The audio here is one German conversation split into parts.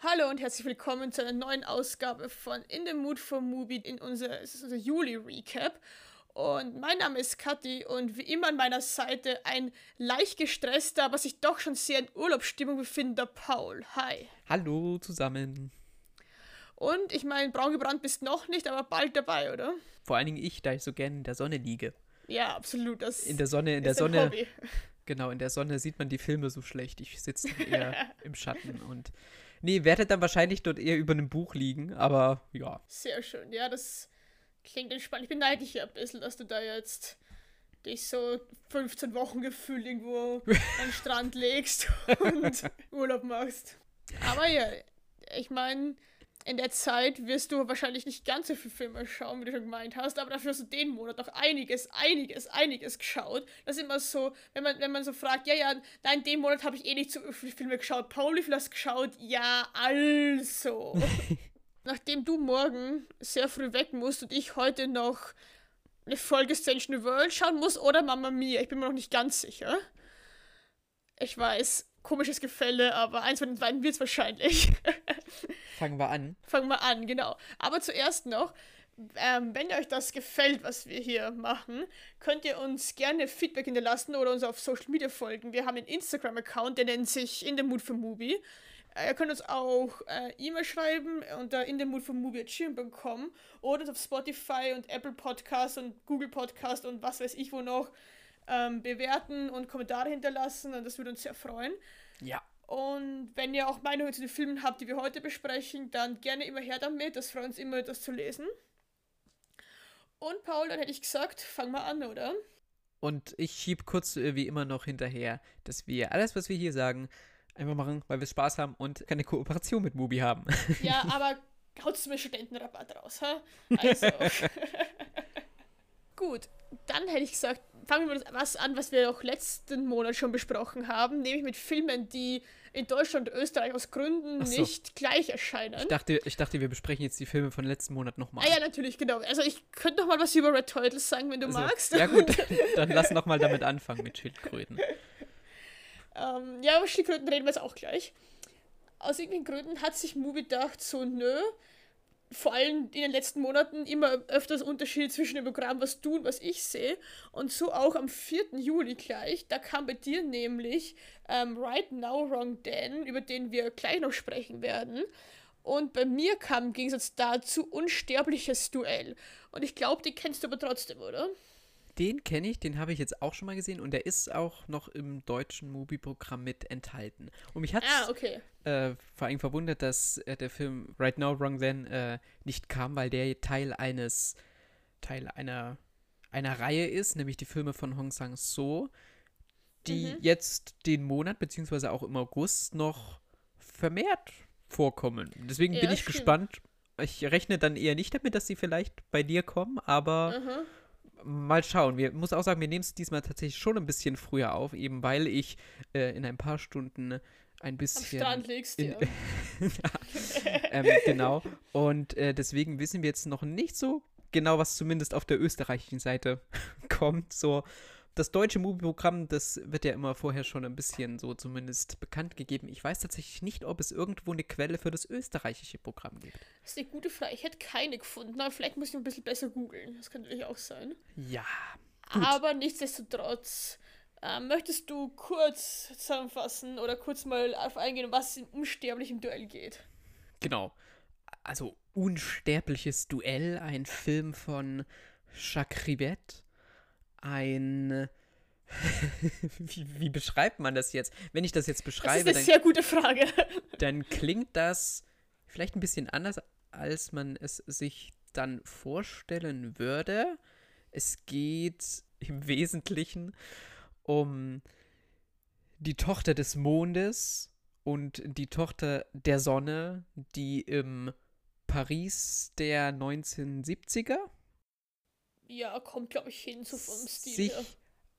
Hallo und herzlich willkommen zu einer neuen Ausgabe von In the Mood for Movie in unser, es ist unser Juli-Recap. Und mein Name ist Kathi und wie immer an meiner Seite ein leicht gestresster, aber sich doch schon sehr in Urlaubsstimmung befindender Paul. Hi. Hallo zusammen. Und ich meine, braun gebrannt bist noch nicht, aber bald dabei, oder? Vor allen Dingen ich, da ich so gerne in der Sonne liege. Ja, absolut. Das In der Sonne, in der Sonne. Hobby. Genau, in der Sonne sieht man die Filme so schlecht. Ich sitze eher im Schatten und. Nee, werde dann wahrscheinlich dort eher über einem Buch liegen, aber ja. Sehr schön. Ja, das klingt entspannt. Ich beneide dich ja ein bisschen, dass du da jetzt dich so 15 Wochen gefühlt irgendwo an den Strand legst und Urlaub machst. Aber ja, ich meine, in der Zeit wirst du wahrscheinlich nicht ganz so viele Filme schauen, wie du schon gemeint hast, aber dafür hast du den Monat noch einiges, einiges, einiges geschaut. Das ist immer so, wenn man, wenn man so fragt, ja, ja, nein, den Monat habe ich eh nicht so viele Filme geschaut. Paul, wie viel hast du geschaut? Ja, also. Nachdem du morgen sehr früh weg musst und ich heute noch eine Folge Strange New World schauen muss oder Mama Mia, ich bin mir noch nicht ganz sicher. Ich weiß, komisches Gefälle, aber eins von den beiden wird es wahrscheinlich. Fangen wir an. Fangen wir an, genau. Aber zuerst noch, ähm, wenn euch das gefällt, was wir hier machen, könnt ihr uns gerne Feedback hinterlassen oder uns auf Social Media folgen. Wir haben einen Instagram-Account, der nennt sich In the Mood for Movie. Äh, ihr könnt uns auch äh, E-Mail schreiben unter in the mood for movie.com oder uns auf Spotify und Apple Podcast und Google Podcast und was weiß ich wo noch ähm, bewerten und Kommentare hinterlassen und das würde uns sehr freuen. Ja. Und wenn ihr auch Meinungen zu den Filmen habt, die wir heute besprechen, dann gerne immer her damit. Das freut uns immer, das zu lesen. Und Paul, dann hätte ich gesagt, fang mal an, oder? Und ich schieb kurz äh, wie immer noch hinterher, dass wir alles, was wir hier sagen, einfach machen, weil wir Spaß haben und keine Kooperation mit Mubi haben. Ja, aber haut's mir Studentenrabatt raus, ha? Also. Gut, dann hätte ich gesagt, fangen wir mit was an, was wir auch letzten Monat schon besprochen haben, nämlich mit Filmen, die in Deutschland und Österreich aus Gründen so. nicht gleich erscheinen. Ich dachte, ich dachte, wir besprechen jetzt die Filme von letzten Monat nochmal. Ah ja, natürlich, genau. Also ich könnte noch mal was über Red Turtles sagen, wenn du Also, magst. Ja gut, dann lass noch mal damit anfangen mit Schildkröten. Ähm, ja, über Schildkröten reden wir jetzt auch gleich. Aus irgendwelchen Gründen hat sich Movie gedacht, so nö, vor allem in den letzten Monaten immer öfters Unterschied zwischen dem Programm, was du und was ich sehe. Und so auch am 4. Juli gleich, da kam bei dir nämlich ähm, Right Now Wrong Dan, über den wir gleich noch sprechen werden. Und bei mir kam im Gegensatz dazu Unsterbliches Duell. Und ich glaube, die kennst du aber trotzdem, oder? Den kenne ich, den habe ich jetzt auch schon mal gesehen und der ist auch noch im deutschen Mubi-Programm mit enthalten. Und mich hat Ah, okay. äh, vor allem verwundert, dass äh, der Film Right Now Wrong Then äh, nicht kam, weil der Teil eines Teil einer einer Reihe ist, nämlich die Filme von Hong Sang-so, die Mhm. jetzt den Monat beziehungsweise auch im August noch vermehrt vorkommen. Deswegen Ja, bin ich stimmt. gespannt. Ich rechne dann eher nicht damit, dass sie vielleicht bei dir kommen, aber Aha. Mal schauen. Wir muss auch sagen, wir nehmen es diesmal tatsächlich schon ein bisschen früher auf, eben weil ich äh, in ein paar Stunden ein Am bisschen Strand legst in, ja. ähm, genau. Und äh, deswegen wissen wir jetzt noch nicht so genau, was zumindest auf der österreichischen Seite kommt. So, das deutsche Movie-Programm, das wird ja immer vorher schon ein bisschen so zumindest bekannt gegeben. Ich weiß tatsächlich nicht, ob es irgendwo eine Quelle für das österreichische Programm gibt. Das ist eine gute Frage. Ich hätte keine gefunden, aber vielleicht muss ich ein bisschen besser googeln. Das könnte natürlich auch sein. Ja. Gut. Aber nichtsdestotrotz, äh, möchtest du kurz zusammenfassen oder kurz mal auf eingehen, was im unsterblichen Duell geht? Genau. Also Unsterbliches Duell, ein Film von Jacques Rivette. Ein. wie, wie beschreibt man das jetzt? Wenn ich das jetzt Das beschreibe, ist eine dann, sehr gute Frage. dann klingt das vielleicht ein bisschen anders, als man es sich dann vorstellen würde. Es geht im Wesentlichen um die Tochter des Mondes und die Tochter der Sonne, die im Paris der 1970er ja, kommt, glaube ich, hin, so vom Stil sich her.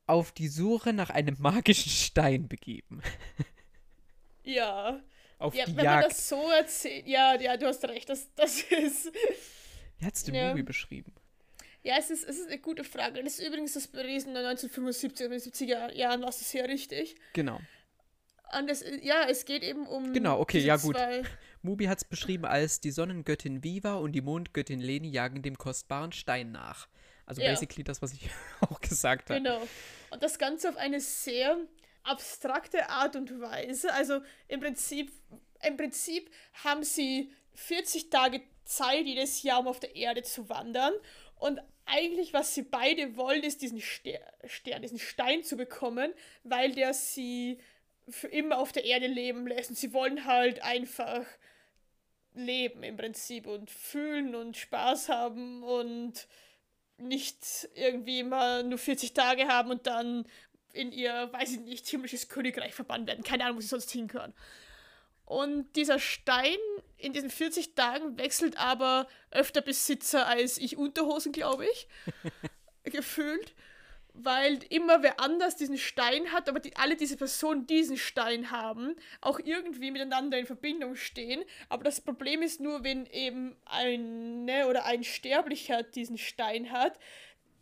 auf die Suche nach einem magischen Stein begeben. Ja. Auf ja, die wenn man Jagd. das so erzählt. Ja, ja, du hast recht. Das, das ist. Wie hat es den Ja. Movie beschrieben? Ja, es ist, es ist eine gute Frage. Das ist übrigens das Paris in den 1975, in den 70er Jahren war es sehr richtig. Genau. Und es, ja, es geht eben um. Genau, okay, ja, gut. Mubi hat es beschrieben als die Sonnengöttin Viva und die Mondgöttin Leni jagen dem kostbaren Stein nach. Also Ja. basically das, was ich auch gesagt habe. Genau. Und das Ganze auf eine sehr abstrakte Art und Weise. Also im Prinzip, im Prinzip haben sie 40 Tage Zeit jedes Jahr, um auf der Erde zu wandern. Und eigentlich, was sie beide wollen, ist diesen Ster Stern, diesen Stein zu bekommen, weil der sie für immer auf der Erde leben lässt. Und sie wollen halt einfach leben im Prinzip und fühlen und Spaß haben und nicht irgendwie mal nur 40 Tage haben und dann in ihr, weiß ich nicht, himmlisches Königreich verbannt werden. Keine Ahnung, wo sie sonst hinkören. Und dieser Stein in diesen 40 Tagen wechselt aber öfter Besitzer als ich Unterhosen, glaube ich. gefühlt. Weil immer wer anders diesen Stein hat, aber die, alle diese Personen diesen Stein haben, auch irgendwie miteinander in Verbindung stehen. Aber das Problem ist nur, wenn eben eine oder ein Sterblicher diesen Stein hat,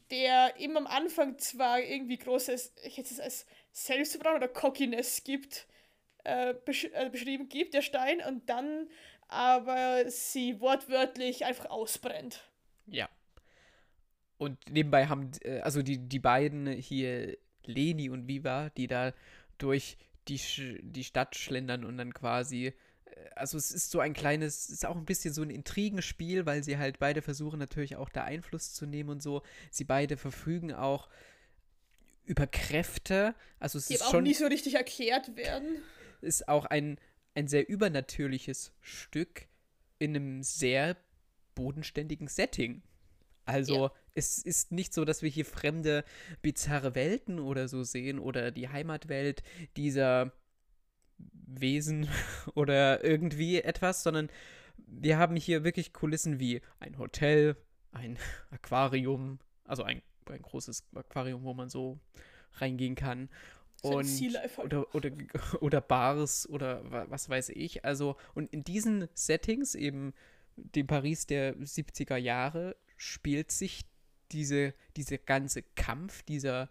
der immer am Anfang zwar irgendwie großes, ich hätte es als Selbstvertrauen oder Cockiness gibt, äh, besch äh, beschrieben gibt, der Stein, und dann aber sie wortwörtlich einfach ausbrennt. Ja. Und nebenbei haben, äh, also die, die beiden hier, Leni und Viva, die da durch die, Sch die Stadt schlendern und dann quasi, äh, also es ist so ein kleines, es ist auch ein bisschen so ein Intrigenspiel, weil sie halt beide versuchen natürlich auch da Einfluss zu nehmen und so. Sie beide verfügen auch über Kräfte, also es Die ist auch schon nie so richtig erklärt werden. ist auch ein, ein sehr übernatürliches Stück in einem sehr bodenständigen Setting. Also Ja. es ist nicht so, dass wir hier fremde, bizarre Welten oder so sehen oder die Heimatwelt dieser Wesen oder irgendwie etwas, sondern wir haben hier wirklich Kulissen wie ein Hotel, ein Aquarium, also ein, ein großes Aquarium, wo man so reingehen kann. Und, oder, oder, oder Bars oder wa- was weiß ich. Also, und in diesen Settings, eben dem Paris der 70er Jahre, spielt sich diese, diese ganze Kampf, dieser,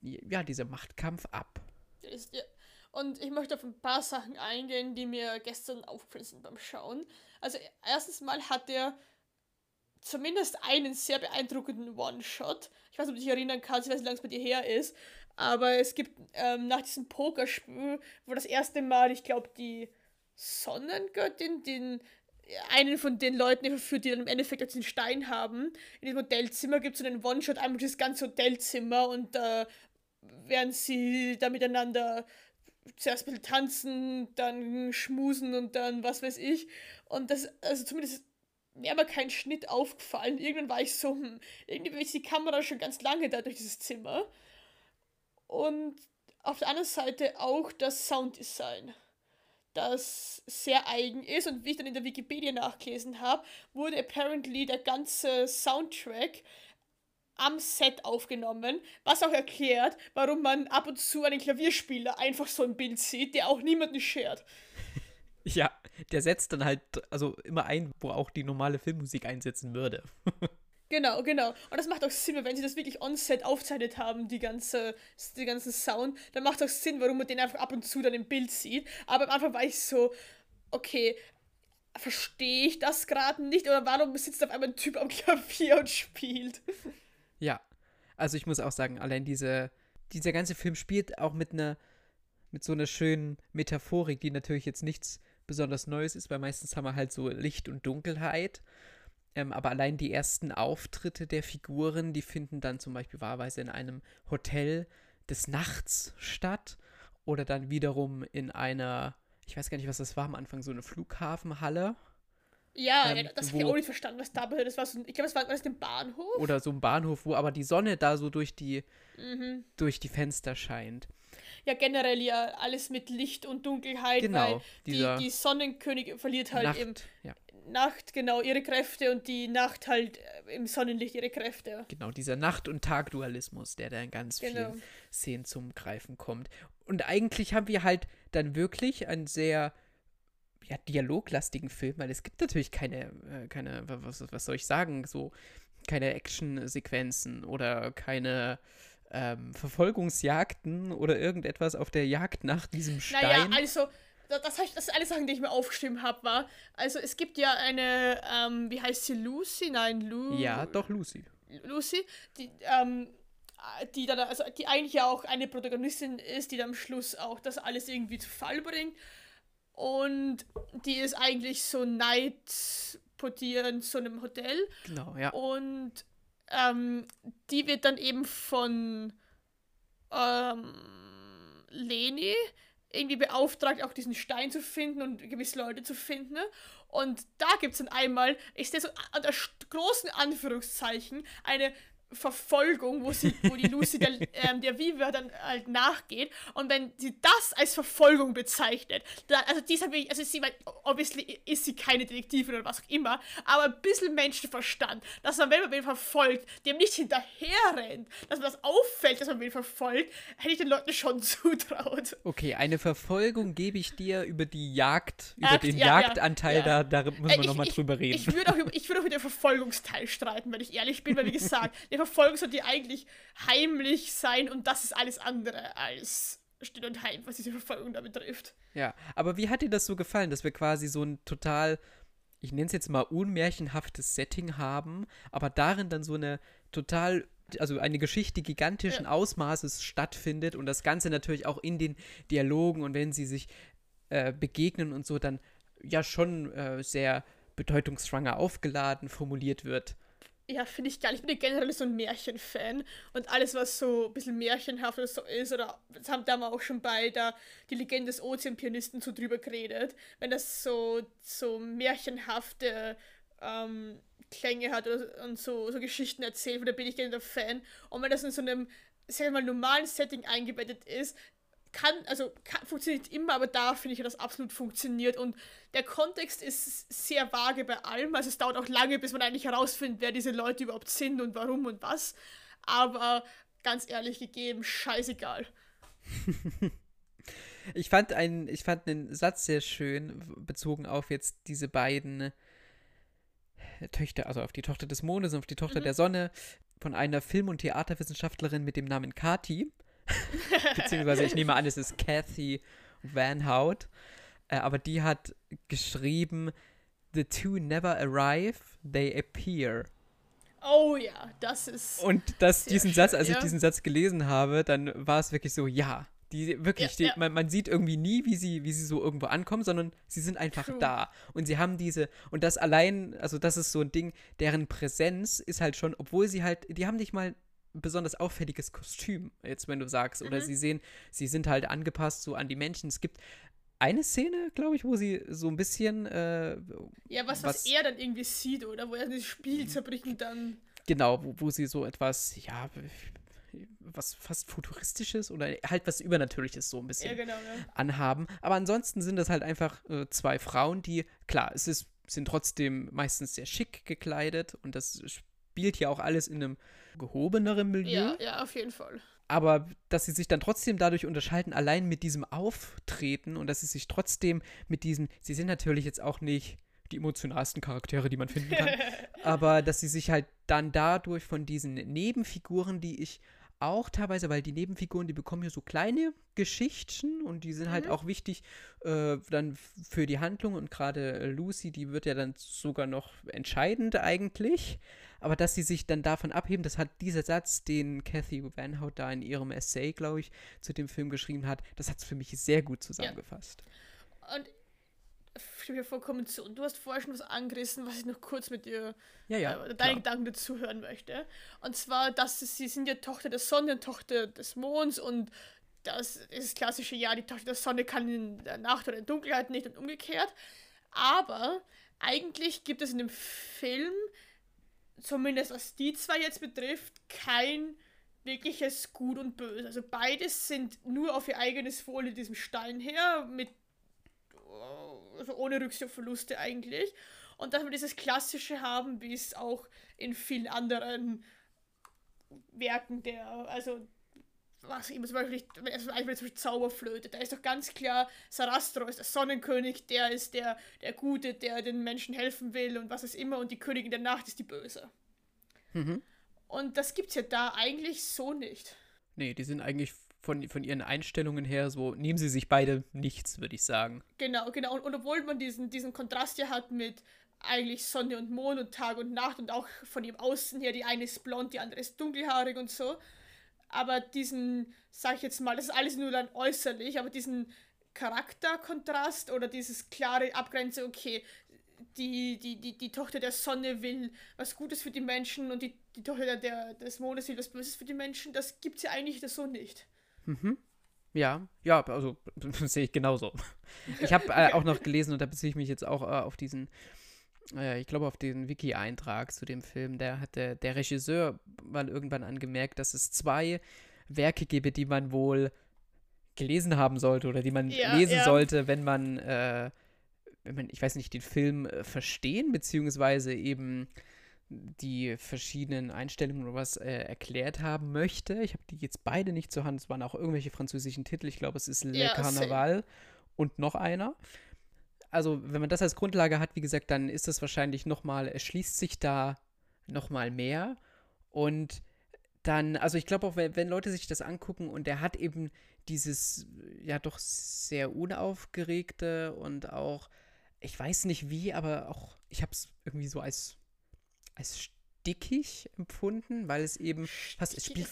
ja, dieser Machtkampf ab. Ist, ja. Und ich möchte auf ein paar Sachen eingehen, die mir gestern aufgefallen sind beim Schauen. Also erstens mal hat er zumindest einen sehr beeindruckenden One-Shot. Ich weiß nicht, ob du dich erinnern kannst, ich weiß nicht, wie lange es bei dir her ist. Aber es gibt ähm, nach diesem Pokerspiel, wo das erste Mal, ich glaube, die Sonnengöttin den einen von den Leuten verführt, die dann im Endeffekt jetzt den Stein haben. In diesem Hotelzimmer gibt es so einen One-Shot, einmal das ganze Hotelzimmer und da während sie da miteinander zuerst ein bisschen tanzen, dann schmusen und dann was weiß ich. Und das, also zumindest mir aber kein Schnitt aufgefallen. Irgendwann war ich so, hm, irgendwie bewegt die Kamera schon ganz lange da durch dieses Zimmer. Und auf der anderen Seite auch das Sounddesign, das sehr eigen ist. Und wie ich dann in der Wikipedia nachgelesen habe, wurde apparently der ganze Soundtrack am Set aufgenommen, was auch erklärt, warum man ab und zu einen Klavierspieler einfach so ein Bild sieht, der auch niemanden schert. Ja, der setzt dann halt, also immer ein, wo auch die normale Filmmusik einsetzen würde. Genau, genau. Und das macht auch Sinn, wenn sie das wirklich on-set aufzeichnet haben, die ganze, die ganzen Sound, dann macht auch Sinn, warum man den einfach ab und zu dann im Bild sieht. Aber am Anfang war ich so, okay, verstehe ich das gerade nicht? Oder warum sitzt auf einmal ein Typ am Klavier und spielt? Ja, also ich muss auch sagen, allein diese, dieser ganze Film spielt auch mit einer, mit so einer schönen Metaphorik, die natürlich jetzt nichts besonders Neues ist, weil meistens haben wir halt so Licht und Dunkelheit. Ähm, aber allein die ersten Auftritte der Figuren, die finden dann zum Beispiel wahlweise in einem Hotel des Nachts statt oder dann wiederum in einer, ich weiß gar nicht, was das war am Anfang, so eine Flughafenhalle Ja, Ähm, das habe ich auch nicht verstanden, was da passiert. So, ein- ich glaube, das war, war das ein Bahnhof? oder so ein Bahnhof, wo aber die Sonne da so durch die, Mhm. durch die Fenster scheint. Ja, generell ja alles mit Licht und Dunkelheit, Genau, weil die, die Sonnenkönigin verliert halt Nacht, im ja. Nacht genau ihre Kräfte und die Nacht halt äh, im Sonnenlicht ihre Kräfte. Genau, dieser Nacht- und Tagdualismus, der da in ganz Genau. vielen Szenen zum Greifen kommt. Und eigentlich haben wir halt dann wirklich einen sehr ja, dialoglastigen Film, weil es gibt natürlich keine, äh, keine, wa- was, was soll ich sagen, so keine Actionsequenzen oder keine ähm, Verfolgungsjagden oder irgendetwas auf der Jagd nach diesem Naja, Stein. also das, das, das alle Sachen, die ich mir aufgeschrieben habe, war, also es gibt ja eine, ähm, wie heißt sie, Lucy? Nein, Lu. Ja, doch, Lucy. Lucy, die, ähm, die dann, also die eigentlich ja auch eine Protagonistin ist, die dann am Schluss auch das alles irgendwie zu Fall bringt. Und die ist eigentlich so Neidportier in so einem Hotel. Genau, ja. Und ähm, die wird dann eben von ähm, Leni irgendwie beauftragt, auch diesen Stein zu finden und gewisse Leute zu finden. Und da gibt es dann einmal, ist der so an der großen Anführungszeichen, eine Verfolgung, wo sie, wo die Lucy der, ähm, der Viva dann halt nachgeht. Und wenn sie das als Verfolgung bezeichnet, dann, also die ist halt wirklich, also sie, obviously ist sie keine Detektivin oder was auch immer, aber ein bisschen Menschenverstand, dass man, wenn man wen verfolgt, dem nicht hinterher rennt, dass man das auffällt, dass man wen verfolgt, hätte ich den Leuten schon zutraut. Okay, eine Verfolgung gebe ich dir über die Jagd, über Jagd, den ja, Jagdanteil, ja. Da, da muss man äh, nochmal drüber reden. Ich würde auch, ich würd auch mit dem Verfolgungsteil streiten, wenn ich ehrlich bin, weil wie gesagt, der Verfolgung sollte die eigentlich heimlich sein und das ist alles andere als still und heim, was diese Verfolgung da betrifft. Ja, aber wie hat dir das so gefallen, dass wir quasi so ein total, ich nenne es jetzt mal unmärchenhaftes Setting haben, aber darin dann so eine total also eine Geschichte gigantischen ja. Ausmaßes stattfindet und das Ganze natürlich auch in den Dialogen und wenn sie sich äh, begegnen und so dann ja schon äh, sehr bedeutungsschwanger aufgeladen formuliert wird. Ja, finde ich geil. Ich bin ja generell so ein Märchenfan. Und alles, was so ein bisschen märchenhaft oder so ist, oder das haben da mal auch schon bei der Die Legende des Ozeanpianisten so drüber geredet, wenn das so, so märchenhafte ähm, Klänge hat oder, und so, so Geschichten erzählt, da bin ich gerne der Fan. Und wenn das in so einem, sagen wir mal, normalen Setting eingebettet ist, kann, also kann, funktioniert immer, aber da finde ich, dass das absolut funktioniert. Und der Kontext ist sehr vage bei allem. Also es dauert auch lange, bis man eigentlich herausfindet, wer diese Leute überhaupt sind und warum und was. Aber ganz ehrlich gegeben, scheißegal. ich fand einen, ich fand einen Satz sehr schön, bezogen auf jetzt diese beiden Töchter, also auf die Tochter des Mondes und auf die Tochter mhm. der Sonne, von einer Film- und Theaterwissenschaftlerin mit dem Namen Kati. Beziehungsweise ich nehme an, es ist Kathy Van Hout. Äh, aber die hat geschrieben, The two never arrive, they appear. Oh ja, das ist. Und das, diesen schön, Satz, als ja. ich diesen Satz gelesen habe, dann war es wirklich so, ja, die wirklich, ja, die, ja. Man, man, sieht irgendwie nie, wie sie, wie sie so irgendwo ankommen, sondern sie sind einfach True. da. Und sie haben diese, und das allein, also das ist so ein Ding, deren Präsenz ist halt schon, obwohl sie halt, die haben nicht mal besonders auffälliges Kostüm, jetzt wenn du sagst, mhm. oder sie sehen, sie sind halt angepasst so an die Menschen. Es gibt eine Szene, glaube ich, wo sie so ein bisschen. Äh, ja, was, was, was er dann irgendwie sieht, oder? Wo er das Spiel zerbricht und dann. Genau, wo, wo sie so etwas, ja, was fast futuristisches oder halt was übernatürliches so ein bisschen ja, genau, ja. anhaben. Aber ansonsten sind das halt einfach äh, zwei Frauen, die, klar, es ist, sind trotzdem meistens sehr schick gekleidet und das spielt ja auch alles in einem gehobeneren Milieu. Ja, ja, auf jeden Fall. Aber dass sie sich dann trotzdem dadurch unterscheiden, allein mit diesem Auftreten und dass sie sich trotzdem mit diesen, sie sind natürlich jetzt auch nicht die emotionalsten Charaktere, die man finden kann, aber dass sie sich halt dann dadurch von diesen Nebenfiguren, die ich auch teilweise, weil die Nebenfiguren, die bekommen hier so kleine Geschichten und die sind halt mhm. halt auch wichtig äh, dann für die Handlung und gerade Lucy, die wird ja dann sogar noch entscheidend eigentlich aber dass sie sich dann davon abheben, das hat dieser Satz, den Kathy Van Hout da in ihrem Essay, glaube ich, zu dem Film geschrieben hat, das hat es für mich sehr gut zusammengefasst. Ja. Und ich stimme dir vollkommen zu. Und du hast vorher schon was angerissen, was ich noch kurz mit dir, ja, ja, äh, deine Gedanken dazu hören möchte. Und zwar, dass sie sind ja Tochter der Sonne und Tochter des Monds und das ist das klassische, ja, die Tochter der Sonne kann in der Nacht oder in der Dunkelheit nicht und umgekehrt. Aber eigentlich gibt es in dem Film zumindest was die zwei jetzt betrifft, kein wirkliches Gut und Böse. Also beides sind nur auf ihr eigenes Wohl in diesem Stein her, mit also ohne Rücksicht auf Verluste eigentlich. Und dass wir dieses Klassische haben, wie es auch in vielen anderen Werken der, also was immer zum Beispiel, also zum Beispiel Zauberflöte, da ist doch ganz klar, Sarastro ist der Sonnenkönig, der ist der, der Gute, der den Menschen helfen will und was es immer, und die Königin der Nacht ist die Böse. Mhm. Und das gibt's ja da eigentlich so nicht. Nee, die sind eigentlich von, von ihren Einstellungen her, so nehmen sie sich beide nichts, würde ich sagen. Genau, genau. Und, und obwohl man diesen, diesen Kontrast ja hat mit eigentlich Sonne und Mond und Tag und Nacht und auch von ihm Außen her, die eine ist blond, die andere ist dunkelhaarig und so. Aber diesen, sag ich jetzt mal, das ist alles nur dann äußerlich, aber diesen Charakterkontrast oder dieses klare Abgrenze, okay, die, die, die, die Tochter der Sonne will was Gutes für die Menschen und die, die Tochter der, des Mondes will was Böses für die Menschen, das gibt es ja eigentlich so nicht. Mhm. Ja, ja, also sehe ich genauso. Ich habe äh, auch noch gelesen und da beziehe ich mich jetzt auch äh, auf diesen, äh, ich glaube auf den Wiki-Eintrag zu dem Film. Der hat der, der Regisseur mal irgendwann angemerkt, dass es zwei Werke gäbe, die man wohl gelesen haben sollte oder die man Ja, lesen ja. sollte, wenn man, äh, wenn man, ich weiß nicht, den Film äh, verstehen, beziehungsweise eben die verschiedenen Einstellungen oder was äh, erklärt haben möchte. Ich habe die jetzt beide nicht zur Hand. Es waren auch irgendwelche französischen Titel. Ich glaube, es ist Le Ja, Carnaval und noch einer. Also, wenn man das als Grundlage hat, wie gesagt, dann ist das wahrscheinlich nochmal, erschließt sich da nochmal mehr. Und dann, also ich glaube auch, wenn, wenn Leute sich das angucken und der hat eben dieses, ja doch sehr unaufgeregte und auch, ich weiß nicht wie, aber auch, ich habe es irgendwie so als, als stickig empfunden, weil es eben fast, es spielt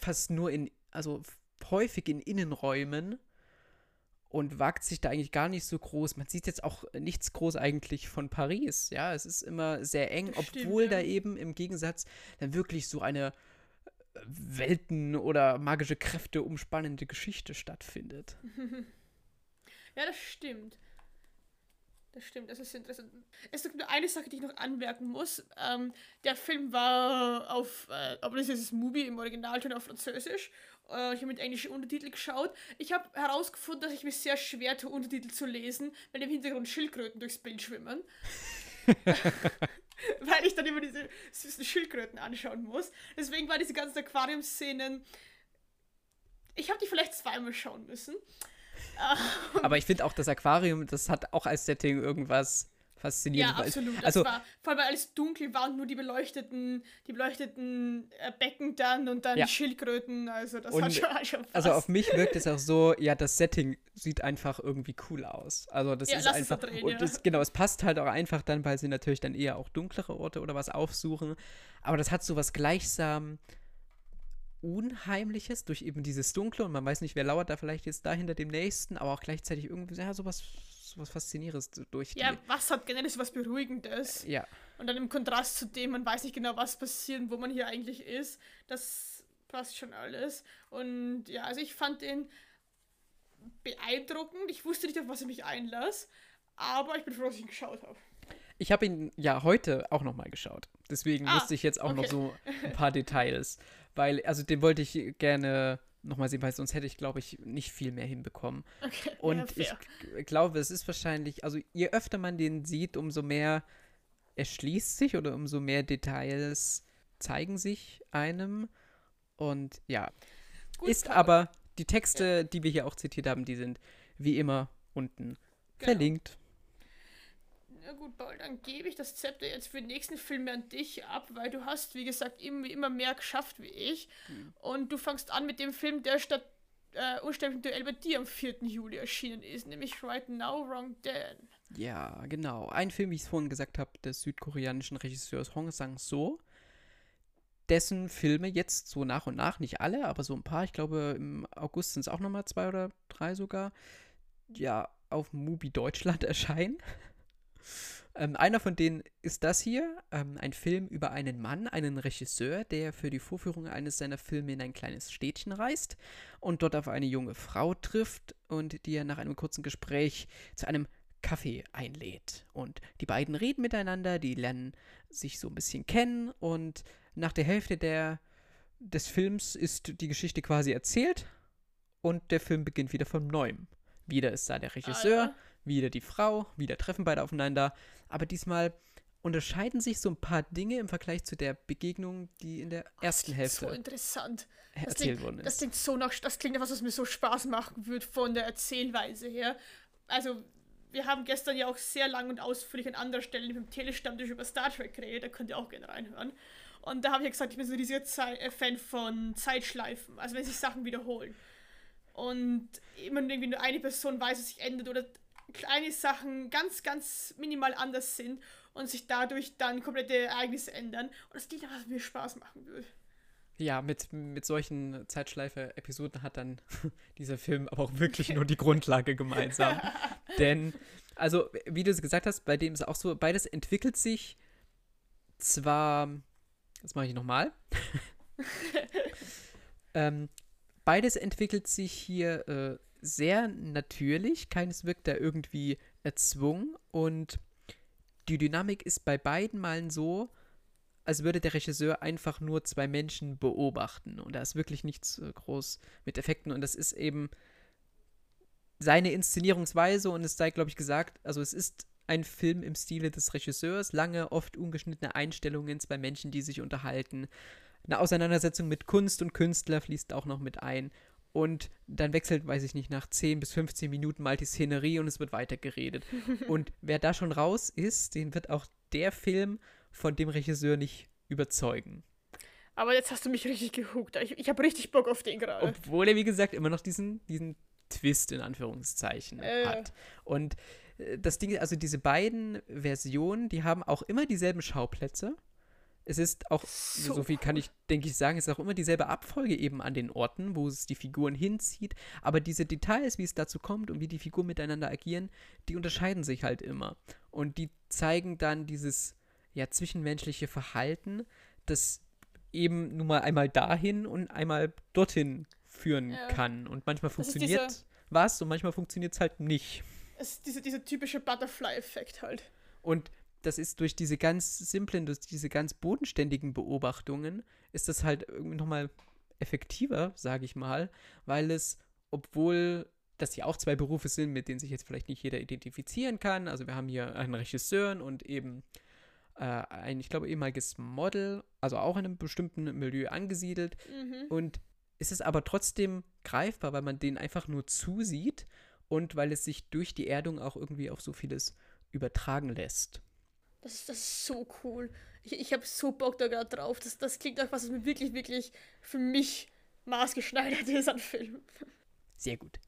fast nur in, also häufig in Innenräumen und wagt sich da eigentlich gar nicht so groß. Man sieht jetzt auch nichts groß eigentlich von Paris, ja. Es ist immer sehr eng, Das stimmt, obwohl ja. da eben im Gegensatz dann wirklich so eine äh, Welten- oder magische Kräfte umspannende Geschichte stattfindet. Ja, das stimmt. Das stimmt, das ist interessant. Es gibt nur eine Sache, die ich noch anmerken muss. Ähm, der Film war auf, äh, aber das ist das Movie im Originalton auf Französisch. Äh, ich habe mit englischen Untertitel geschaut. Ich habe herausgefunden, dass ich mich sehr schwer tue, Untertitel zu lesen, wenn im Hintergrund Schildkröten durchs Bild schwimmen. Weil ich dann immer diese süßen Schildkröten anschauen muss. Deswegen waren diese ganzen Aquarium-Szenen. Ich habe die vielleicht zweimal schauen müssen. Aber ich finde auch das Aquarium, das hat auch als Setting irgendwas Ja, Faszinierendes. weil- absolut. Das Also, war, vor allem weil alles dunkel war und nur die beleuchteten, die beleuchteten äh, Becken dann und dann Ja. die Schildkröten. Also das Und- hat schon, schon was. Also auf mich wirkt es auch so, ja, das Setting sieht einfach irgendwie cool aus. Also das Ja, ist lass es einfach. drehen, und ja. das, genau, es passt halt auch einfach dann, weil sie natürlich dann eher auch dunklere Orte oder was aufsuchen. Aber das hat so was gleichsam Unheimliches durch eben dieses Dunkle und man weiß nicht, wer lauert da vielleicht jetzt da hinter dem nächsten, aber auch gleichzeitig irgendwie, ja, sowas, sowas Faszinierendes durch die. ja, was hat generell so was Beruhigendes. ja. Und dann im Kontrast zu dem, man weiß nicht genau, was passiert und wo man hier eigentlich ist. Das passt schon alles. Und ja, also ich fand den beeindruckend. Ich wusste nicht, auf was ich mich einlasse. Aber ich bin froh, dass ich ihn geschaut habe. Ich habe ihn ja heute auch nochmal geschaut. Deswegen Ah, wusste ich jetzt auch noch okay. so ein paar Details. Weil, also den wollte ich gerne nochmal sehen, weil sonst hätte ich, glaube ich, nicht viel mehr hinbekommen. Okay. Und ja, ich glaube, es ist wahrscheinlich, also je öfter man den sieht, umso mehr erschließt sich oder umso mehr Details zeigen sich einem. Und ja, Gut, ist aber, die Texte, die wir hier auch zitiert haben, die sind wie immer unten Genau. verlinkt. Na gut, Paul, dann gebe ich das Zepter jetzt für den nächsten Film mehr an dich ab, weil du hast, wie gesagt, immer, immer mehr geschafft wie ich. Hm. Und du fangst an mit dem Film, der statt äh, Unsterblichen Duell bei dir am 4. Juli erschienen ist, nämlich Right Now, Wrong Dan. Ja, genau. Ein Film, wie ich es vorhin gesagt habe, des südkoreanischen Regisseurs Hong Sang-soo, dessen Filme jetzt so nach und nach, nicht alle, aber so ein paar, ich glaube im August sind es auch nochmal zwei oder drei sogar, ja, auf Mubi Deutschland erscheinen. Ähm, einer von denen ist das hier, ähm, ein Film über einen Mann, einen Regisseur, der für die Vorführung eines seiner Filme in ein kleines Städtchen reist und dort auf eine junge Frau trifft und die er nach einem kurzen Gespräch zu einem Kaffee einlädt. Und die beiden reden miteinander, die lernen sich so ein bisschen kennen und nach der Hälfte der, des Films ist die Geschichte quasi erzählt und der Film beginnt wieder von neuem. Wieder ist da der Regisseur, Alter. Wieder die Frau, wieder treffen beide aufeinander, aber diesmal unterscheiden sich so ein paar Dinge im Vergleich zu der Begegnung, die in der ersten So Hälfte interessant. Das erzählt klingt, worden Das ist. klingt so nach, das klingt nach was, was mir so Spaß machen wird von der Erzählweise her. Also, wir haben gestern ja auch sehr lang und ausführlich an anderer Stelle im Telestammtisch über Star Trek geredet, da könnt ihr auch gerne reinhören. Und da habe ich ja gesagt, ich bin so ein riesiger Zei äh, Fan von Zeitschleifen, also wenn sich Sachen wiederholen. und immer irgendwie nur eine Person weiß, was sich ändert oder kleine Sachen ganz, ganz minimal anders sind und sich dadurch dann komplette Ereignisse ändern. Und das geht ja, was mir Spaß machen will. Ja, mit, mit solchen Zeitschleife-Episoden hat dann dieser Film aber auch wirklich nur die Grundlage gemeinsam. Denn, also, wie du es gesagt hast, bei dem ist auch so, beides entwickelt sich zwar, das mache ich nochmal, ähm, beides entwickelt sich hier äh, sehr natürlich, keines wirkt da irgendwie erzwungen und die Dynamik ist bei beiden Malen so, als würde der Regisseur einfach nur zwei Menschen beobachten. Und da ist wirklich nichts äh, groß mit Effekten. Und das ist eben seine Inszenierungsweise. Und es sei, glaube ich, gesagt, also es ist ein Film im Stile des Regisseurs. Lange, oft ungeschnittene Einstellungen, zwei Menschen, die sich unterhalten. Eine Auseinandersetzung mit Kunst und Künstler fließt auch noch mit ein. Und dann wechselt, weiß ich nicht, nach 10 bis 15 Minuten mal die Szenerie und es wird weitergeredet. und wer da schon raus ist, den wird auch der Film von dem Regisseur nicht überzeugen. Aber jetzt hast du mich richtig gehuckt. Ich, ich habe richtig Bock auf den gerade. Obwohl er, wie gesagt, immer noch diesen, diesen Twist in Anführungszeichen äh. hat. Und äh, das Ding, also diese beiden Versionen, die haben auch immer dieselben Schauplätze. Es ist auch, so, so viel kann ich, denke ich, sagen, es ist auch immer dieselbe Abfolge eben an den Orten, wo es die Figuren hinzieht. Aber diese Details, wie es dazu kommt und wie die Figuren miteinander agieren, die unterscheiden sich halt immer. Und die zeigen dann dieses ja, zwischenmenschliche Verhalten, das eben nun mal einmal dahin und einmal dorthin führen ja. kann. Und manchmal funktioniert was und manchmal funktioniert es halt nicht. Es ist dieser, dieser typische Butterfly-Effekt halt. Und das ist durch diese ganz simplen, durch diese ganz bodenständigen Beobachtungen, ist das halt irgendwie nochmal effektiver, sage ich mal, weil es, obwohl das ja auch zwei Berufe sind, mit denen sich jetzt vielleicht nicht jeder identifizieren kann. Also wir haben hier einen Regisseur und eben äh, ein, ich glaube, ehemaliges Model, also auch in einem bestimmten Milieu angesiedelt. Mhm. Und es ist aber trotzdem greifbar, weil man den einfach nur zusieht und weil es sich durch die Erdung auch irgendwie auf so vieles übertragen lässt. Das ist, das ist so cool. Ich, ich habe so Bock da gerade drauf. Das, das klingt nach was, was mir wirklich, wirklich für mich maßgeschneidert ist an Film. Sehr gut.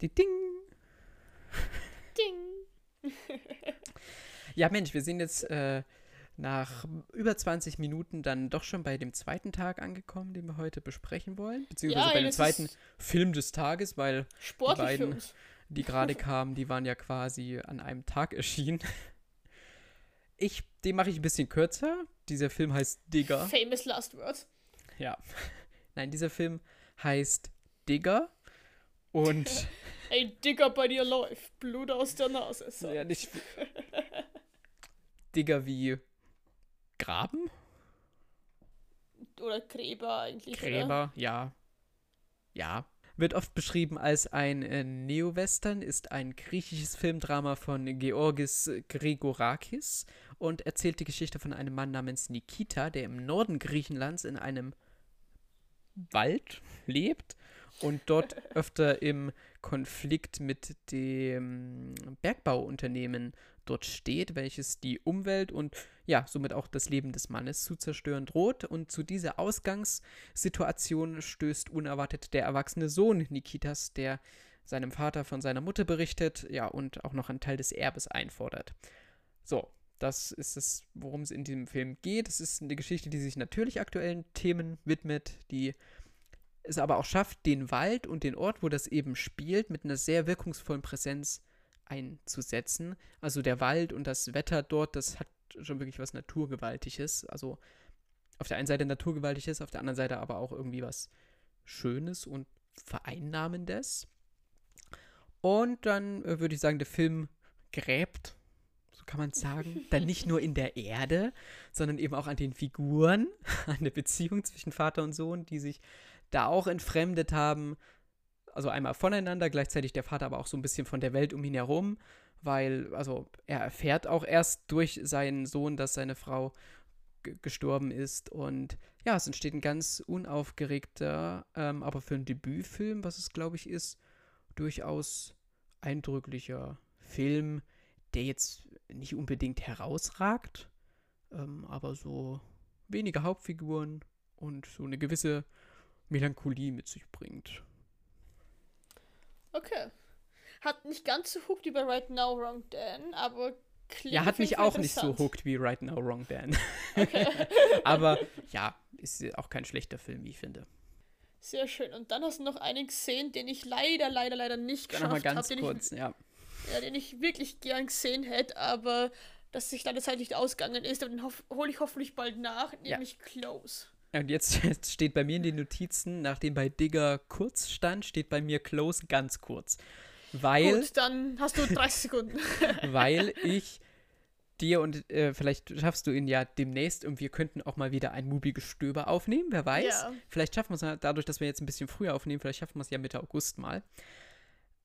Die Ding. Ding. Ja, Mensch, wir sind jetzt äh, nach über 20 Minuten dann doch schon bei dem zweiten Tag angekommen, den wir heute besprechen wollen. Beziehungsweise ja, bei dem zweiten Film des Tages, weil die beiden, die gerade kamen, die waren ja quasi an einem Tag erschienen. Ich, den mache ich ein bisschen kürzer. Dieser Film heißt Digger. Famous Last Words. Ja. Nein, dieser Film heißt Digger. Und. Ey, Digger bei dir läuft. Blut aus der Nase. So. Ja, nicht. Digger wie Graben? Oder Gräber eigentlich. Gräber, oder? ja. Ja. Wird oft beschrieben als ein äh, Neo-Western, ist ein griechisches Filmdrama von Georgis Gregorakis und erzählt die Geschichte von einem Mann namens Nikita, der im Norden Griechenlands in einem Wald lebt und dort öfter im Konflikt mit dem Bergbauunternehmen dort steht, welches die Umwelt und ja, somit auch das Leben des Mannes zu zerstören droht. Und zu dieser Ausgangssituation stößt unerwartet der erwachsene Sohn Nikitas, der seinem Vater von seiner Mutter berichtet, ja, und auch noch einen Teil des Erbes einfordert. So, das ist es, worum es in diesem Film geht. Es ist eine Geschichte, die sich natürlich aktuellen Themen widmet, die es aber auch schafft, den Wald und den Ort, wo das eben spielt, mit einer sehr wirkungsvollen Präsenz einzusetzen. Also der Wald und das Wetter dort, das hat schon wirklich was Naturgewaltiges. Also auf der einen Seite Naturgewaltiges, auf der anderen Seite aber auch irgendwie was Schönes und Vereinnahmendes. Und dann äh, würde ich sagen, der Film gräbt, kann man sagen, dann nicht nur in der Erde, sondern eben auch an den Figuren, an der Beziehung zwischen Vater und Sohn, die sich da auch entfremdet haben, also einmal voneinander, gleichzeitig der Vater aber auch so ein bisschen von der Welt um ihn herum, weil, also er erfährt auch erst durch seinen Sohn, dass seine Frau gestorben ist. Und ja, es entsteht ein ganz unaufgeregter, ähm, aber für einen Debütfilm, was es glaube ich ist, durchaus eindrücklicher Film, der jetzt nicht unbedingt herausragt, ähm, aber so wenige Hauptfiguren und so eine gewisse Melancholie mit sich bringt. Okay. Hat nicht ganz so hooked wie bei Right Now Wrong Dan, aber klingt Ja, hat mich auch nicht so hooked wie Right Now Wrong Dan. Okay. Aber ja, ist auch kein schlechter Film, wie ich finde. Sehr schön. Und dann hast du noch einen gesehen, den ich leider, leider, leider nicht Dann nochmal geschafft ganz habe, den, kurz, ich- ja, den ich wirklich gern gesehen hätte, aber dass sich leider Zeit nicht ausgegangen ist. Aber den hole ich hoffentlich bald nach, Ja. nämlich Close. Und jetzt, jetzt steht bei mir in den Notizen, nachdem bei Digger kurz stand, steht bei mir Close ganz kurz. Weil, Gut, dann hast du 30 Sekunden. weil ich dir und äh, vielleicht schaffst du ihn ja demnächst und wir könnten auch mal wieder ein Mubi-Gestöber aufnehmen, wer weiß. Ja. Vielleicht schaffen wir es ja, dadurch, dass wir jetzt ein bisschen früher aufnehmen, vielleicht schaffen wir es ja Mitte August mal.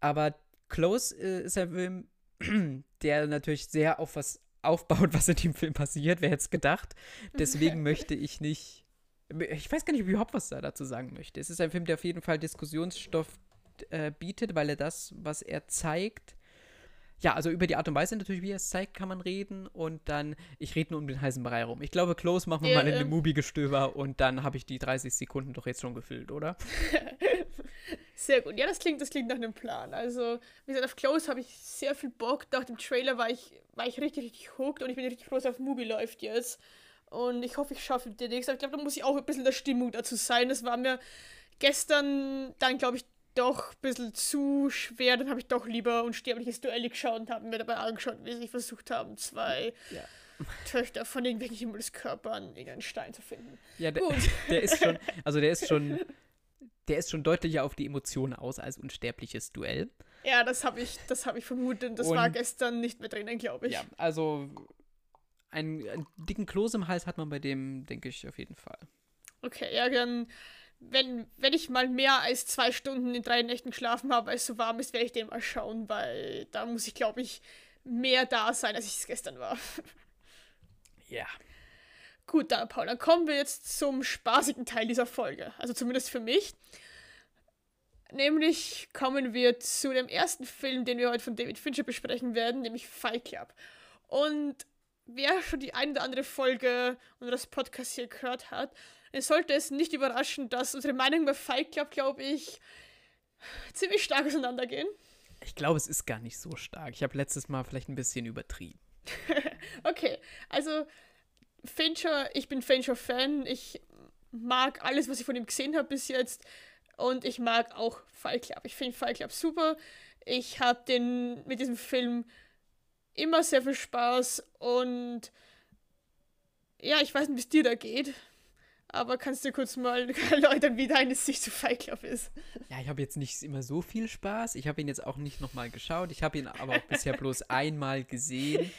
Aber Close äh, ist ein Film, der natürlich sehr auf was aufbaut, was in dem Film passiert, wer hätte es gedacht. Deswegen möchte ich nicht. Ich weiß gar nicht, ob ich überhaupt was da dazu sagen möchte. Es ist ein Film, der auf jeden Fall Diskussionsstoff äh, bietet, weil er das, was er zeigt. Ja, also über die Art und Weise natürlich, wie er es zeigt, kann man reden. Und dann, ich rede nur um den heißen Brei rum. Ich glaube, Close machen wir Ja, mal in ähm. einem Movie-Gestöber und dann habe ich die 30 Sekunden doch jetzt schon gefüllt, oder? Sehr gut. Ja, das klingt, das klingt nach einem Plan. Also, wie gesagt, auf Close habe ich sehr viel Bock. Nach dem Trailer war ich, war ich richtig, richtig hooked und ich bin richtig er auf Movie läuft jetzt. Und ich hoffe, ich schaffe den nächsten. Aber ich glaube, da muss ich auch ein bisschen der Stimmung dazu sein. Das war mir gestern dann, glaube ich, doch ein bisschen zu schwer. Dann habe ich doch lieber unsterbliches Duell geschaut und habe mir dabei angeschaut, wie sie versucht haben, zwei Ja. Töchter von irgendwelchen Himmelskörpern in irgendeinen Stein zu finden. Ja, der, Gut. der ist schon, also der ist schon, der ist schon deutlicher auf die Emotionen aus als unsterbliches Duell. Ja, das habe ich, das habe ich vermutet. Das war Und- gestern nicht mehr drinnen, glaube ich. Ja, also einen, einen dicken Kloß im Hals hat man bei dem, denke ich, auf jeden Fall. Okay, ja, dann, wenn, wenn ich mal mehr als zwei Stunden in drei Nächten geschlafen habe, weil es so warm ist, werde ich den mal schauen, weil da muss ich, glaube ich, mehr da sein, als ich es gestern war. Ja. Gut, dann, Paul, dann kommen wir jetzt zum spaßigen Teil dieser Folge. Also zumindest für mich. Nämlich kommen wir zu dem ersten Film, den wir heute von David Fincher besprechen werden, nämlich Fight Club. Und wer schon die eine oder andere Folge unseres Podcasts hier gehört hat, sollte es nicht überraschen, dass unsere Meinungen über Fight Club, glaube ich, ziemlich stark auseinandergehen. Ich glaube, es ist gar nicht so stark. Ich habe letztes Mal vielleicht ein bisschen übertrieben. Okay, also Fincher, ich bin Fincher-Fan. Ich mag alles, was ich von ihm gesehen habe bis jetzt. Und ich mag auch Fight Club. Ich finde Fight Club super. Ich habe den mit diesem Film immer sehr viel Spaß und ja, ich weiß nicht, wie es dir da geht. Aber kannst du kurz mal erläutern, wie deine Sicht zu Fight Club ist? Ja, ich habe jetzt nicht immer so viel Spaß. Ich habe ihn jetzt auch nicht nochmal geschaut. Ich habe ihn aber auch bisher bloß einmal gesehen.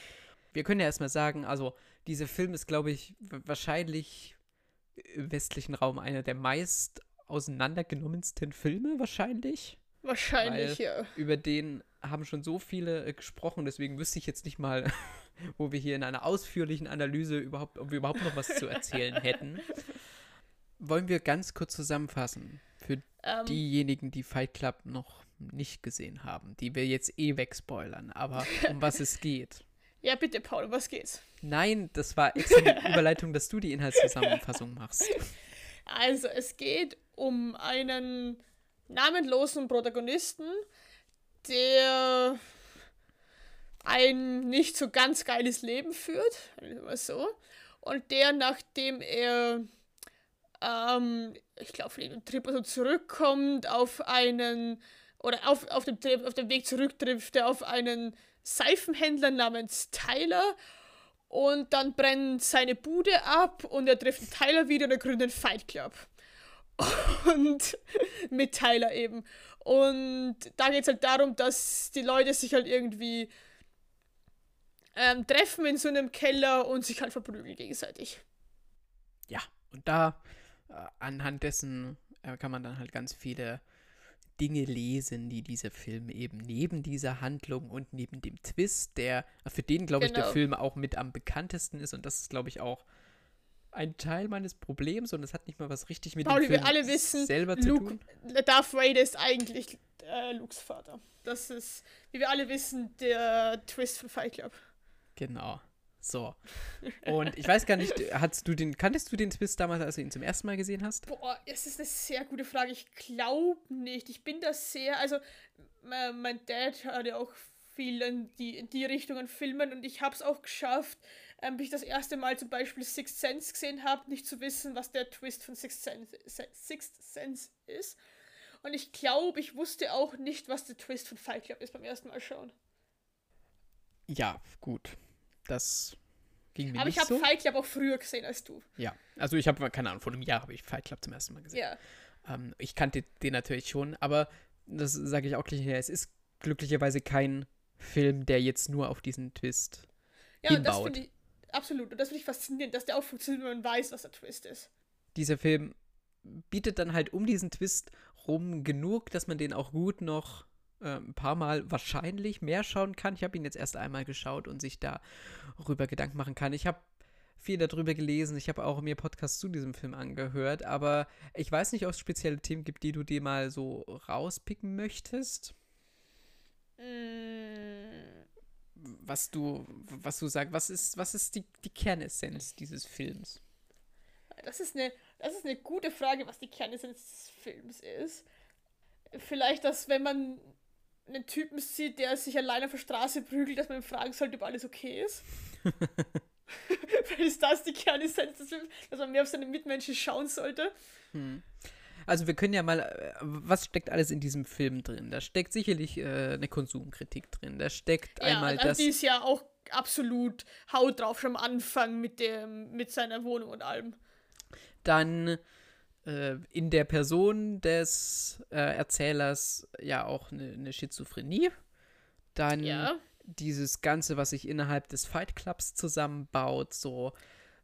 Wir können ja erstmal sagen, also dieser Film ist, glaube ich, wahrscheinlich im westlichen Raum einer der meist auseinandergenommensten Filme, wahrscheinlich. Wahrscheinlich, Weil- ja. Über den haben schon so viele äh, gesprochen, deswegen wüsste ich jetzt nicht mal, wo wir hier in einer ausführlichen Analyse überhaupt, ob wir überhaupt noch was zu erzählen hätten. Wollen wir ganz kurz zusammenfassen für Ähm, diejenigen, die Fight Club noch nicht gesehen haben, die wir jetzt eh wegspoilern, aber um was es geht. Ja, bitte, Paul, was geht's? Nein, das war extra die Überleitung, dass du die Inhaltszusammenfassung machst. Also, es geht um einen namenlosen Protagonisten, der ein nicht so ganz geiles Leben führt, mal so, und der, nachdem er, ähm, ich glaube, von einem Trip also zurückkommt, auf einen, oder auf, auf, dem, Trip, auf dem Weg zurück trifft er auf einen Seifenhändler namens Tyler und dann brennt seine Bude ab und er trifft Tyler wieder und er gründet einen Fight Club. Und mit Tyler eben. Und da geht es halt darum, dass die Leute sich halt irgendwie ähm, treffen in so einem Keller und sich halt verprügeln gegenseitig. Ja, und da äh, anhand dessen äh, kann man dann halt ganz viele Dinge lesen, die dieser Film eben neben dieser Handlung und neben dem Twist, der für den, glaube ich, der Genau. Film auch mit am bekanntesten ist und das ist, glaube ich, auch ein Teil meines Problems und es hat nicht mal was richtig mit Pauli, dem wir Film alle wissen, selber zu Luke, tun. Darth Vader ist eigentlich äh, Lukes Vater. Das ist, wie wir alle wissen, der Twist von Fight Club. Genau. So. Und ich weiß gar nicht, hast du den, kanntest du den Twist damals, als du ihn zum ersten Mal gesehen hast? Boah, es ist eine sehr gute Frage. Ich glaube nicht. Ich bin da sehr, also mein Dad hat ja auch viel in die, in die Richtung an Filmen und ich habe es auch geschafft, ähm, bis ich das erste Mal zum Beispiel Sixth Sense gesehen habe, nicht zu wissen, was der Twist von Sixth Sense, Sixth Sense ist. Und ich glaube, ich wusste auch nicht, was der Twist von Fight Club ist beim ersten Mal schauen. Ja, gut. Das ging mir Aber nicht ich habe so. Fight Club auch früher gesehen als du. Ja, also ich habe, keine Ahnung, vor einem Jahr habe ich Fight Club zum ersten Mal gesehen. Ja. Ähm, ich kannte den natürlich schon, aber das sage ich auch gleich her. Es ist glücklicherweise kein Film, der jetzt nur auf diesen Twist Ja, und das hinbaut. finde ich absolut. Und das finde ich faszinierend, dass der auch funktioniert, wenn man weiß, was der Twist ist. Dieser Film bietet dann halt um diesen Twist rum genug, dass man den auch gut noch äh, ein paar Mal wahrscheinlich mehr schauen kann. Ich habe ihn jetzt erst einmal geschaut und sich darüber Gedanken machen kann. Ich habe viel darüber gelesen, ich habe auch mir Podcasts zu diesem Film angehört, aber ich weiß nicht, ob es spezielle Themen gibt, die du dir mal so rauspicken möchtest. Mm, was du, was du sagst, was ist, was ist die, die Kernessenz dieses Films? Das ist, eine, das ist eine gute Frage, was die Kernessenz des Films ist. Vielleicht, dass wenn man einen Typen sieht, der sich alleine auf der Straße prügelt, dass man ihn fragen sollte, ob alles okay ist. Vielleicht ist das die Kernessenz des Films, dass man mehr auf seine Mitmenschen schauen sollte. Also wir können ja mal, äh, was steckt alles in diesem Film drin? Da steckt sicherlich äh, eine Konsumkritik drin. Da steckt einmal also das. die ist ja auch absolut Haut drauf schon am Anfang mit dem, mit seiner Wohnung und allem. Dann äh, in der Person des äh, Erzählers ja auch eine, eine Schizophrenie. Dann Ja. dieses Ganze, was sich innerhalb des Fight Clubs zusammenbaut, so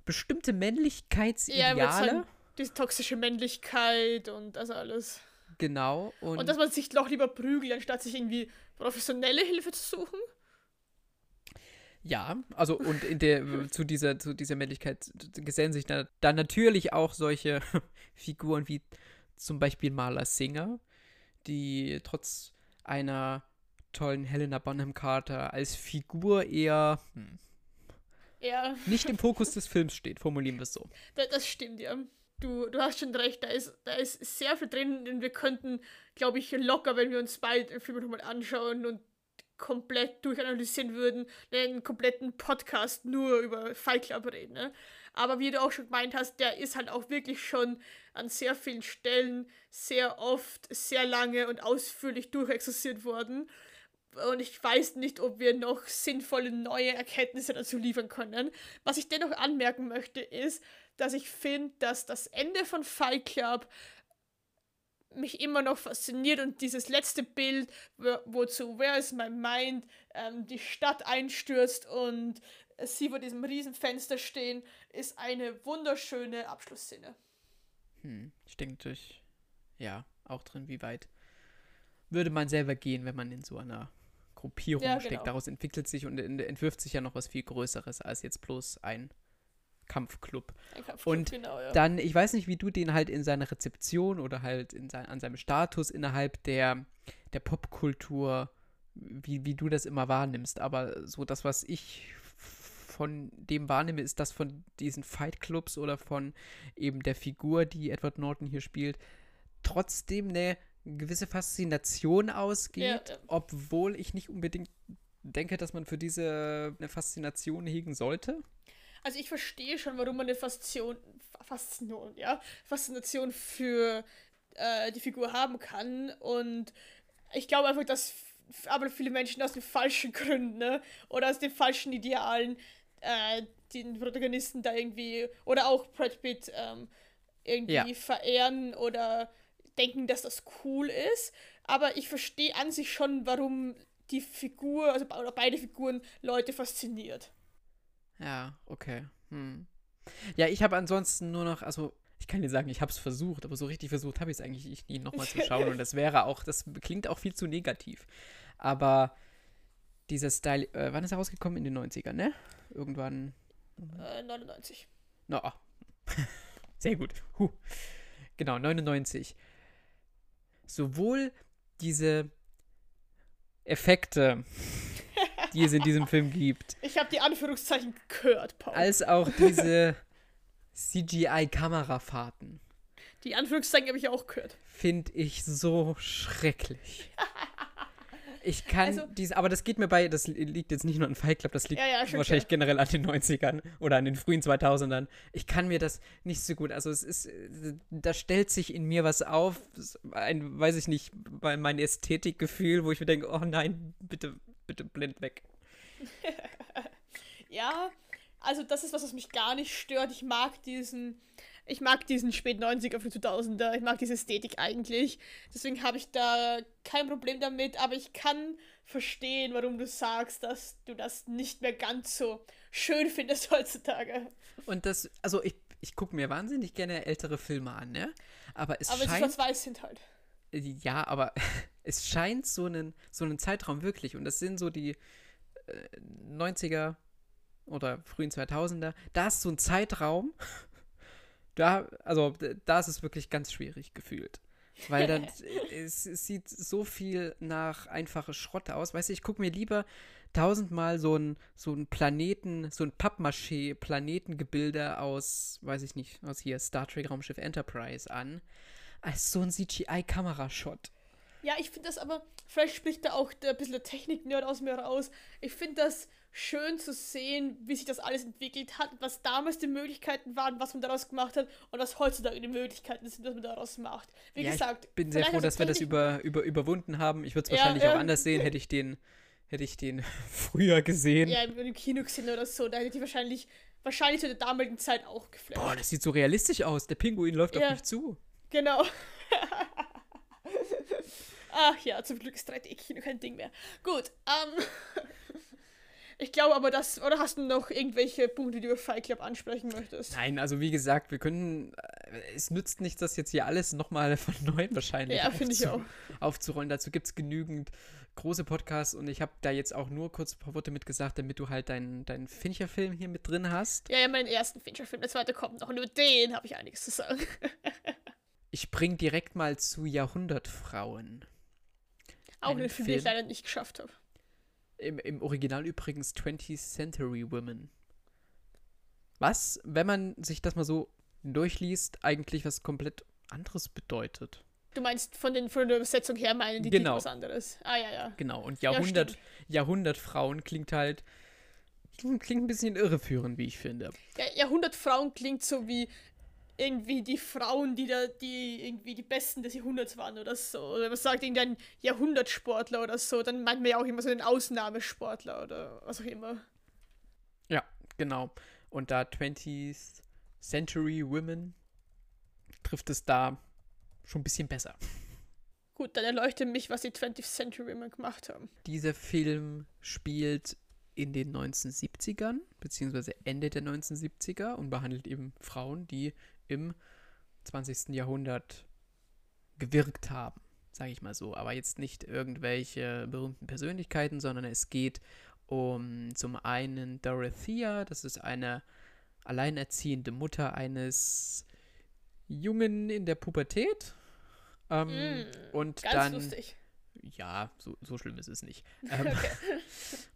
bestimmte Ja, Männlichkeitsideale. mit seinem, diese toxische Männlichkeit und das alles. genau. Und, Und dass man sich doch lieber prügelt, anstatt sich irgendwie professionelle Hilfe zu suchen. Ja, also und in der zu dieser zu dieser Männlichkeit gesellen sich da, dann natürlich auch solche Figuren wie zum Beispiel Marla Singer, die trotz einer tollen Helena Bonham Carter als Figur eher hm, Ja, nicht im Fokus des Films steht, formulieren wir es so. da, das stimmt, ja. Du, du hast schon recht, da ist, da ist sehr viel drin und wir könnten, glaube ich, locker, wenn wir uns beide Filme nochmal anschauen und komplett durchanalysieren würden, einen kompletten Podcast nur über Fight Club reden. Ne? Aber wie du auch schon gemeint hast, der ist halt auch wirklich schon an sehr vielen Stellen sehr oft, sehr lange und ausführlich durchexerziert worden. Und ich weiß nicht, ob wir noch sinnvolle neue Erkenntnisse dazu liefern können. Was ich dennoch anmerken möchte, ist, dass ich finde, dass das Ende von Fight Club mich immer noch fasziniert und dieses letzte Bild, wo, wozu Where is my mind, ähm, die Stadt einstürzt und sie vor diesem riesen Fenster stehen, ist eine wunderschöne Abschlussszene. Hm, steckt natürlich ja auch drin, wie weit würde man selber gehen, wenn man in so einer Gruppierung Ja, steckt. genau. Daraus entwickelt sich und ent- entwirft sich ja noch was viel Größeres als jetzt bloß ein Kampfclub. Kampfclub, Und genau, ja. Dann, ich weiß nicht, wie du den halt in seiner Rezeption oder halt in sein, an seinem Status innerhalb der, der Popkultur, wie, wie du das immer wahrnimmst. Aber so das, was ich von dem wahrnehme, ist das von diesen Fightclubs oder von eben der Figur, die Edward Norton hier spielt, trotzdem eine gewisse Faszination ausgeht, Ja, ja. obwohl ich nicht unbedingt denke, dass man für diese eine Faszination hegen sollte. Also ich verstehe schon, warum man eine Faszination, Faszination, ja, Faszination für äh, die Figur haben kann. Und ich glaube einfach, dass aber viele Menschen aus den falschen Gründen ne? oder aus den falschen Idealen äh, den Protagonisten da irgendwie oder auch Brad Pitt ähm, irgendwie Ja. verehren oder denken, dass das cool ist. Aber ich verstehe an sich schon, warum die Figur, also oder beide Figuren Leute fasziniert. Ja, okay. Hm. Ja, ich habe ansonsten nur noch, also ich kann dir sagen, ich habe es versucht, aber so richtig versucht habe ich es eigentlich nie nochmal zu schauen und das wäre auch, das klingt auch viel zu negativ. Aber dieser Style, äh, wann ist er rausgekommen? In den 90ern, ne? Irgendwann, Äh, 99. na, ah. sehr gut. Huh. Genau, 99. Sowohl diese Effekte die es in diesem Film gibt. Ich habe die Anführungszeichen gehört, Paul. Als auch diese CGI-Kamerafahrten. Die Anführungszeichen habe ich auch gehört. Finde ich so schrecklich. Ich kann Also- diese, aber das geht mir bei, das liegt jetzt nicht nur an Fight Club, das liegt Ja, ja, schon wahrscheinlich klar. generell an den 90ern oder an den frühen 2000ern. Ich kann mir das nicht so gut, also es ist, da stellt sich in mir was auf, ein, weiß ich nicht, mein Ästhetikgefühl, wo ich mir denke, oh nein, bitte, bitte blind weg. Ja, also das ist was, was mich gar nicht stört. Ich mag diesen, ich mag diesen spät 90er, früh 2000er, ich mag diese Ästhetik eigentlich. Deswegen habe ich da kein Problem damit, aber ich kann verstehen, warum du sagst, dass du das nicht mehr ganz so schön findest heutzutage. Und das, also ich, ich gucke mir wahnsinnig gerne ältere Filme an, ne? Aber es Aber scheint, sind halt. ja, aber es scheint so einen, so einen Zeitraum wirklich, und das sind so die äh, 90er oder frühen 2000er, da ist so ein Zeitraum, da, also da ist es wirklich ganz schwierig gefühlt. Weil dann, es, es sieht so viel nach einfache Schrott aus. Weißt du, ich gucke mir lieber tausendmal so ein, so ein Planeten, so ein Pappmaché-Planetengebilde aus, weiß ich nicht, aus hier Star Trek Raumschiff Enterprise an, als so ein CGI-Kamerashot. Ja, ich finde das aber, vielleicht spricht da auch der, ein bisschen der Technik-Nerd aus mir raus. Ich finde das schön zu sehen, wie sich das alles entwickelt hat, was damals die Möglichkeiten waren, was man daraus gemacht hat und was heutzutage die Möglichkeiten sind, was man daraus macht. Wie Ja, gesagt, Ich bin sehr froh, dass wir das über, über, überwunden haben. Ich würde es wahrscheinlich ja. auch anders sehen, hätte ich den, hätte ich den früher gesehen. Ja, im, im Kino gesehen oder so, da hätte ich wahrscheinlich, wahrscheinlich zu der damaligen Zeit auch geflasht. Boah, das sieht so realistisch aus. Der Pinguin läuft Ja. auf mich zu. Genau. Ach ja, zum Glück ist 3D-Kino kein Ding mehr. Gut, ähm. Ich glaube aber, dass. Oder hast du noch irgendwelche Punkte, die du über Fight Club ansprechen möchtest? Nein, also wie gesagt, wir können. äh, Es nützt nichts, das jetzt hier alles nochmal von neuem wahrscheinlich Ja, finde ich auch. aufzurollen. Dazu gibt es genügend große Podcasts und ich habe da jetzt auch nur kurz ein paar Worte mitgesagt, damit du halt deinen, deinen Fincher-Film hier mit drin hast. Ja, ja, meinen ersten Fincher-Film, der zweite kommt noch. Und über den habe ich einiges zu sagen. Ich spring direkt mal zu Jahrhundertfrauen. Auch einen Film, den ich leider nicht geschafft habe. Im, Im Original übrigens 20th Century Women. Was, wenn man sich das mal so durchliest, eigentlich was komplett anderes bedeutet. Du meinst von, den, von der Übersetzung her meinen die Genau. Was anderes. Ah, ja, ja. Genau, und Ja, Jahrhundert, stimmt. Jahrhundertfrauen klingt halt. Klingt, klingt ein bisschen irreführend, wie ich finde. Ja, Jahrhundertfrauen klingt so wie irgendwie die Frauen, die da, die irgendwie die Besten des Jahrhunderts waren oder so. Oder man sagt irgendein Jahrhundertsportler oder so, dann meint man ja auch immer so einen Ausnahmesportler oder was auch immer. Ja, genau. Und da 20th Century Women trifft es da schon ein bisschen besser. Gut, dann erleuchte mich, was die 20th Century Women gemacht haben. Dieser Film spielt in den 1970ern, beziehungsweise Ende der 1970er und behandelt eben Frauen, die im 20. Jahrhundert gewirkt haben, sage ich mal so. Aber jetzt nicht irgendwelche berühmten Persönlichkeiten, sondern es geht um zum einen Dorothea, das ist eine alleinerziehende Mutter eines Jungen in der Pubertät. Ähm, Mm, und Ganz dann lustig. ja, so, so schlimm ist es nicht. Ähm, Okay.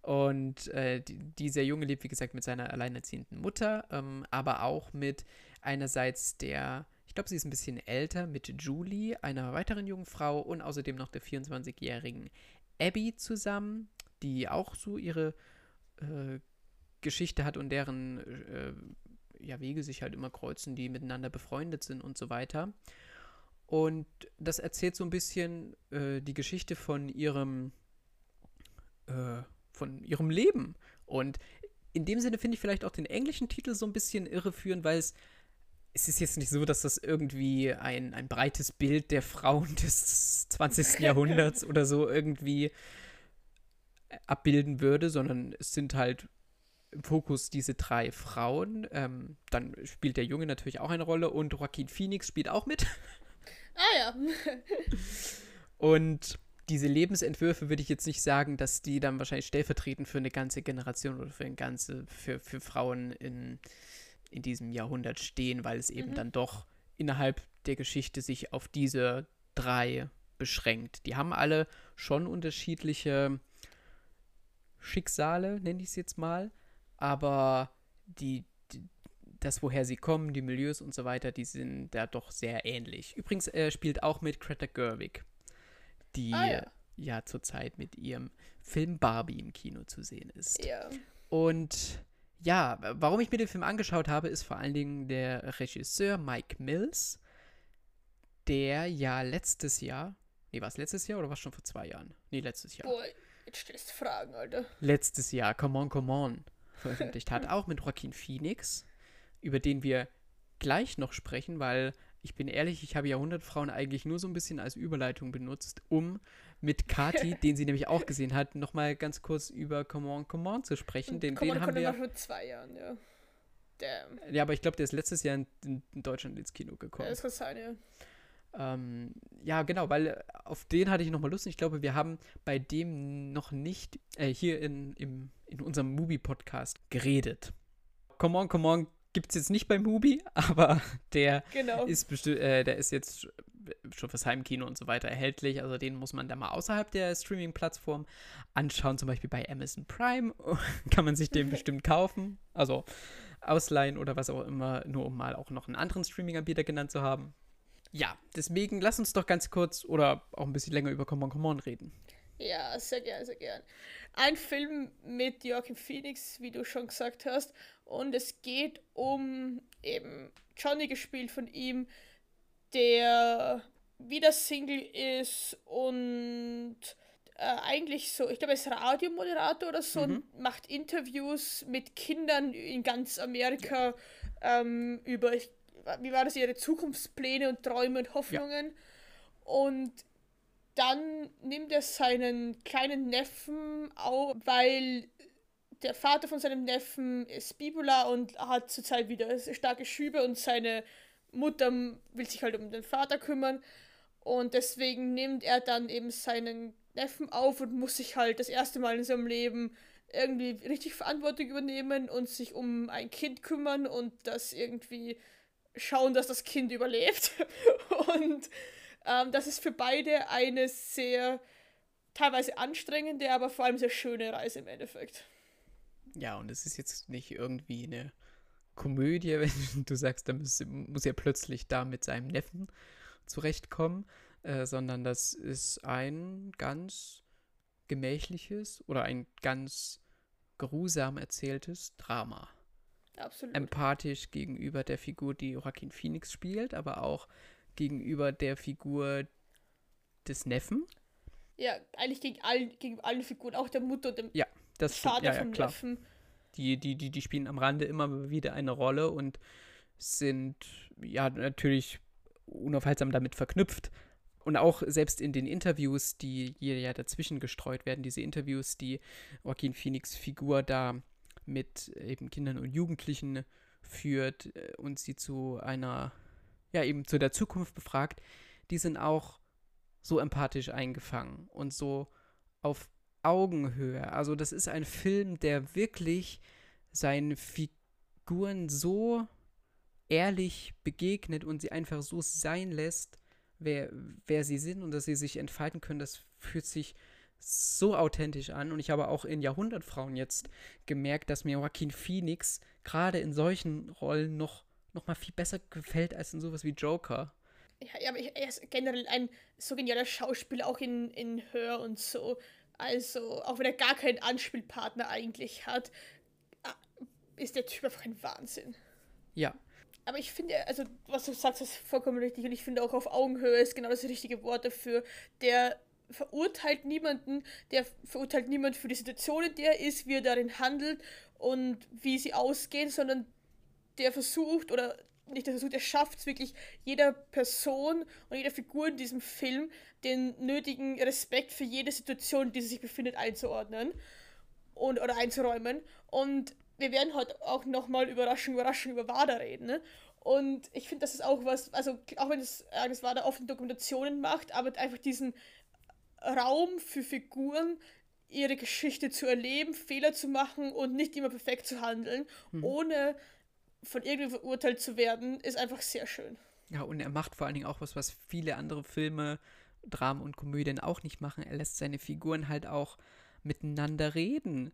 und äh, die, dieser Junge lebt, wie gesagt, mit seiner alleinerziehenden Mutter, ähm, aber auch mit einerseits der, ich glaube, sie ist ein bisschen älter, mit Julie, einer weiteren jungen Frau und außerdem noch der 24-jährigen Abby zusammen, die auch so ihre äh, Geschichte hat und deren äh, ja, Wege sich halt immer kreuzen, die miteinander befreundet sind und so weiter. Und das erzählt so ein bisschen äh, die Geschichte von ihrem, äh, von ihrem Leben. Und in dem Sinne finde ich vielleicht auch den englischen Titel so ein bisschen irreführend, weil es, es ist jetzt nicht so, dass das irgendwie ein, ein breites Bild der Frauen des 20. Jahrhunderts oder so irgendwie äh, abbilden würde, sondern es sind halt im Fokus diese drei Frauen. Ähm, dann spielt der Junge natürlich auch eine Rolle und Joaquin Phoenix spielt auch mit. Ah ja. Und diese Lebensentwürfe würde ich jetzt nicht sagen, dass die dann wahrscheinlich stellvertretend für eine ganze Generation oder für eine ganze, für, für Frauen in, in diesem Jahrhundert stehen, weil es eben Mhm. dann doch innerhalb der Geschichte sich auf diese drei beschränkt. Die haben alle schon unterschiedliche Schicksale, nenne ich es jetzt mal. Aber die, die, das, woher sie kommen, die Milieus und so weiter, die sind da doch sehr ähnlich. Übrigens äh, spielt auch mit Greta Gerwig, die Ah, ja. ja zurzeit mit ihrem Film Barbie im Kino zu sehen ist. Ja. Und ja, warum ich mir den Film angeschaut habe, ist vor allen Dingen der Regisseur Mike Mills, der ja letztes Jahr, nee, war es letztes Jahr oder war es schon vor zwei Jahren? Nee, letztes Jahr. Boah, jetzt stellst du Fragen, Alter. Letztes Jahr, Come On, Come On, veröffentlicht hat, auch mit Joaquin Phoenix, über den wir gleich noch sprechen, weil ich bin ehrlich, ich habe Jahrhundertfrauen eigentlich nur so ein bisschen als Überleitung benutzt, um mit Kati, den sie nämlich auch gesehen hat, nochmal ganz kurz über Come On, Come On zu sprechen. Den, Komm, den man haben wir. noch vor zwei Jahren, ja. Damn. Ja, aber ich glaube, der ist letztes Jahr in, in, Deutschland ins Kino Ja, gekommen. das kann sein, ja. Ähm, ja, genau, weil äh, auf den hatte ich nochmal Lust. Ich glaube, wir haben bei dem noch nicht äh, hier in, im, in unserem Movie-Podcast geredet. Come on, come on, gibt es jetzt nicht bei Mubi, aber der Genau. ist bestimmt, äh, der ist jetzt schon fürs Heimkino und so weiter erhältlich. Also den muss man da mal außerhalb der Streaming-Plattform anschauen. Zum Beispiel bei Amazon Prime kann man sich den bestimmt kaufen. Also ausleihen oder was auch immer, nur um mal auch noch einen anderen Streaming-Anbieter genannt zu haben. Ja, deswegen lass uns doch ganz kurz oder auch ein bisschen länger über Come On Come On reden. Ja, sehr gern, sehr gern. Ein Film mit Joachim Phoenix, wie du schon gesagt hast. Und es geht um eben Johnny gespielt von ihm, der wieder Single ist und äh, eigentlich so, ich glaube, er ist Radiomoderator oder so Mhm. und macht Interviews mit Kindern in ganz Amerika ähm, über, ich, wie war das, ihre Zukunftspläne und Träume und Hoffnungen. Und dann nimmt er seinen kleinen Neffen auf, weil der Vater von seinem Neffen ist bipolar und hat zurzeit wieder starke Schübe und seine Mutter will sich halt um den Vater kümmern. Und deswegen nimmt er dann eben seinen Neffen auf und muss sich halt das erste Mal in seinem Leben irgendwie richtig Verantwortung übernehmen und sich um ein Kind kümmern und das irgendwie schauen, dass das Kind überlebt. Und ähm, das ist für beide eine sehr teilweise anstrengende, aber vor allem sehr schöne Reise im Endeffekt. Ja, und es ist jetzt nicht irgendwie eine Komödie, wenn du sagst, da muss, muss er plötzlich da mit seinem Neffen zurechtkommen, äh, sondern das ist ein ganz gemächliches oder ein ganz geruhsam erzähltes Drama. Absolut. Empathisch gegenüber der Figur, die Joaquin Phoenix spielt, aber auch gegenüber der Figur des Neffen. ja, eigentlich gegen, all, gegen alle Figuren, auch der Mutter und dem Das stimmt, Vater ja, ja, vom klar. Neffen. Die, die, die, die spielen am Rande immer wieder eine Rolle und sind ja natürlich unaufhaltsam damit verknüpft. Und auch selbst in den Interviews, die hier ja dazwischen gestreut werden, diese Interviews, die Joaquin Phoenix Figur da mit eben Kindern und Jugendlichen führt äh, und sie zu einer, ja eben zu der Zukunft befragt, die sind auch so empathisch eingefangen und so auf Augenhöhe. Also das ist ein Film, der wirklich seinen Figuren so ehrlich begegnet und sie einfach so sein lässt, wer, wer sie sind und dass sie sich entfalten können. Das fühlt sich so authentisch an. Und ich habe auch in Jahrhundertfrauen jetzt gemerkt, dass mir Joaquin Phoenix gerade in solchen Rollen noch, noch mal viel besser gefällt als in sowas wie Joker. Ja, aber er ist generell ein so genialer Schauspieler, auch in, in Hör und so. Also, auch wenn er gar keinen Anspielpartner eigentlich hat, ah, ist der Typ einfach ein Wahnsinn. Ja, Aber ich finde, also, was du sagst, ist vollkommen richtig. Und ich finde auch auf Augenhöhe ist genau das richtige Wort dafür. Der verurteilt niemanden, der verurteilt niemand für die Situation, in der er ist, wie er darin handelt und wie sie ausgehen, sondern der versucht, oder nicht der versucht, er schafft es wirklich, jeder Person und jeder Figur in diesem Film den nötigen Respekt für jede Situation, in der sie sich befindet, einzuordnen und, oder einzuräumen. Und wir werden heute auch nochmal Überraschung, Überraschung über WADA reden. Ne? Und ich finde, das ist auch was, also auch wenn es Agnes WADA oft Dokumentationen macht, aber einfach diesen Raum für Figuren, ihre Geschichte zu erleben, Fehler zu machen und nicht immer perfekt zu handeln, ohne von irgendwem verurteilt zu werden, ist einfach sehr schön. Ja, und er macht vor allen Dingen auch was, was viele andere Filme, Dramen und Komödien auch nicht machen. Er lässt seine Figuren halt auch miteinander reden.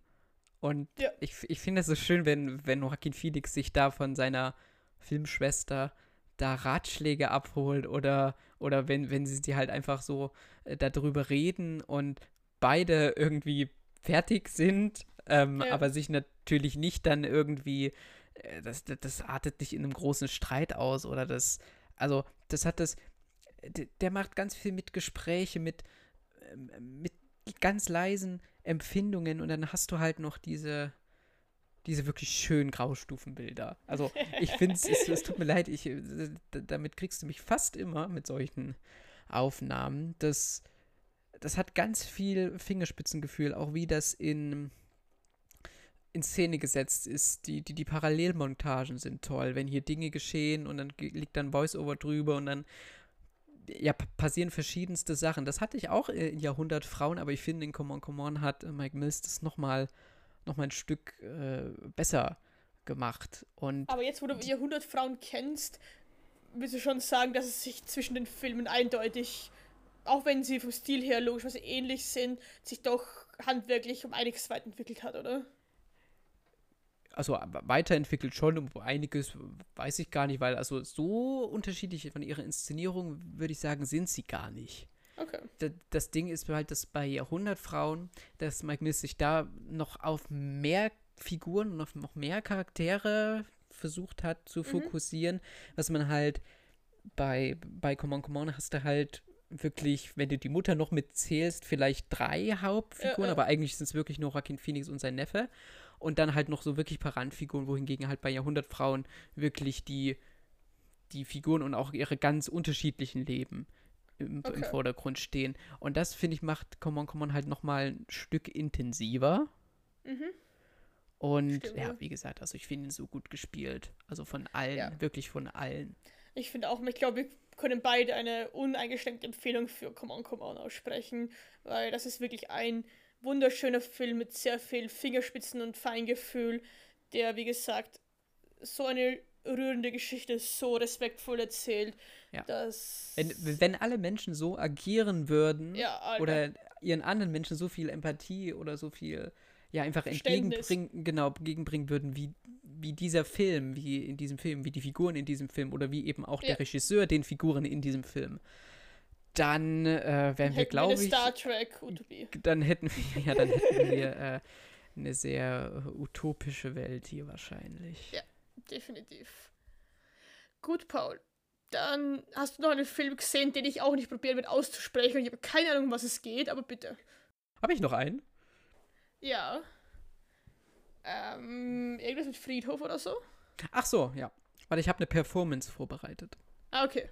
Und Ja. ich, ich finde es so schön, wenn, wenn Joaquin Phoenix sich da von seiner Filmschwester da Ratschläge abholt oder, oder wenn, wenn sie die halt einfach so äh, darüber reden und beide irgendwie fertig sind, ähm, Ja. aber sich natürlich nicht dann irgendwie, das, das, das artet nicht in einem großen Streit aus oder das, also das hat das, der macht ganz viel mit Gespräche, mit, ähm, mit ganz leisen Empfindungen und dann hast du halt noch diese, diese wirklich schönen Graustufenbilder. Also ich finde es, es, tut mir leid, ich, äh, damit kriegst du mich fast immer mit solchen Aufnahmen. Das, das hat ganz viel Fingerspitzengefühl, auch wie das in, in Szene gesetzt ist. Die, die, die Parallelmontagen sind toll, wenn hier Dinge geschehen und dann liegt dann Voice-Over drüber und dann ja, passieren verschiedenste Sachen. Das hatte ich auch in Jahrhundert Frauen, aber ich finde, in Come On, Come On hat äh, Mike Mills das nochmal noch mal ein Stück äh, besser gemacht. Und Aber jetzt, wo du Jahrhundert Frauen kennst, willst du schon sagen, dass es sich zwischen den Filmen eindeutig, auch wenn sie vom Stil her logischerweise ähnlich sind, sich doch handwerklich um einiges weit entwickelt hat, oder? Also aber weiterentwickelt schon, einiges weiß ich gar nicht, weil also so unterschiedlich von ihrer Inszenierung, würde ich sagen, sind sie gar nicht. Okay. D- Das Ding ist halt, dass bei Jahrhundert Frauen, dass Mike Mills sich da noch auf mehr Figuren und auf noch mehr Charaktere versucht hat zu fokussieren, was man halt bei, bei Come On, Come On hast du halt wirklich, wenn du die Mutter noch mitzählst, vielleicht drei Hauptfiguren, Ja, ja. aber eigentlich sind es wirklich nur Joaquin Phoenix und sein Neffe. Und dann halt noch so wirklich paar Randfiguren, wohingegen halt bei Jahrhundertfrauen wirklich die, die Figuren und auch ihre ganz unterschiedlichen Leben im, im Okay. Vordergrund stehen. Und das, finde ich, macht Come On, Come On halt nochmal ein Stück intensiver. Mhm. Und Stimmt, ja, ja. wie gesagt, also ich finde ihn so gut gespielt. Also von allen, Ja. wirklich von allen. Ich finde auch, ich glaube, wir können beide eine uneingeschränkte Empfehlung für Come On, Come On aussprechen, weil das ist wirklich ein wunderschöner Film mit sehr viel Fingerspitzen und Feingefühl, der, wie gesagt, so eine rührende Geschichte so respektvoll erzählt, Ja. dass... Wenn, wenn alle Menschen so agieren würden ja, oder ihren anderen Menschen so viel Empathie oder so viel, ja, einfach entgegenbringen, genau, entgegenbringen würden, wie, wie dieser Film, wie in diesem Film, wie die Figuren in diesem Film oder wie eben auch Ja. der Regisseur den Figuren in diesem Film, dann äh, wären wir, glaube ich, Star Trek Utopie. dann hätten wir, ja, dann hätten wir äh, eine sehr äh, utopische Welt hier wahrscheinlich. Ja. Definitiv. Gut, Paul. Dann hast du noch einen Film gesehen, den ich auch nicht probieren werde auszusprechen. Ich habe keine Ahnung, um was es geht, aber bitte. Habe ich noch einen? Ja. Ähm, irgendwas mit Friedhof oder so? Ach so, ja. Weil ich habe eine Performance vorbereitet. Ah, okay.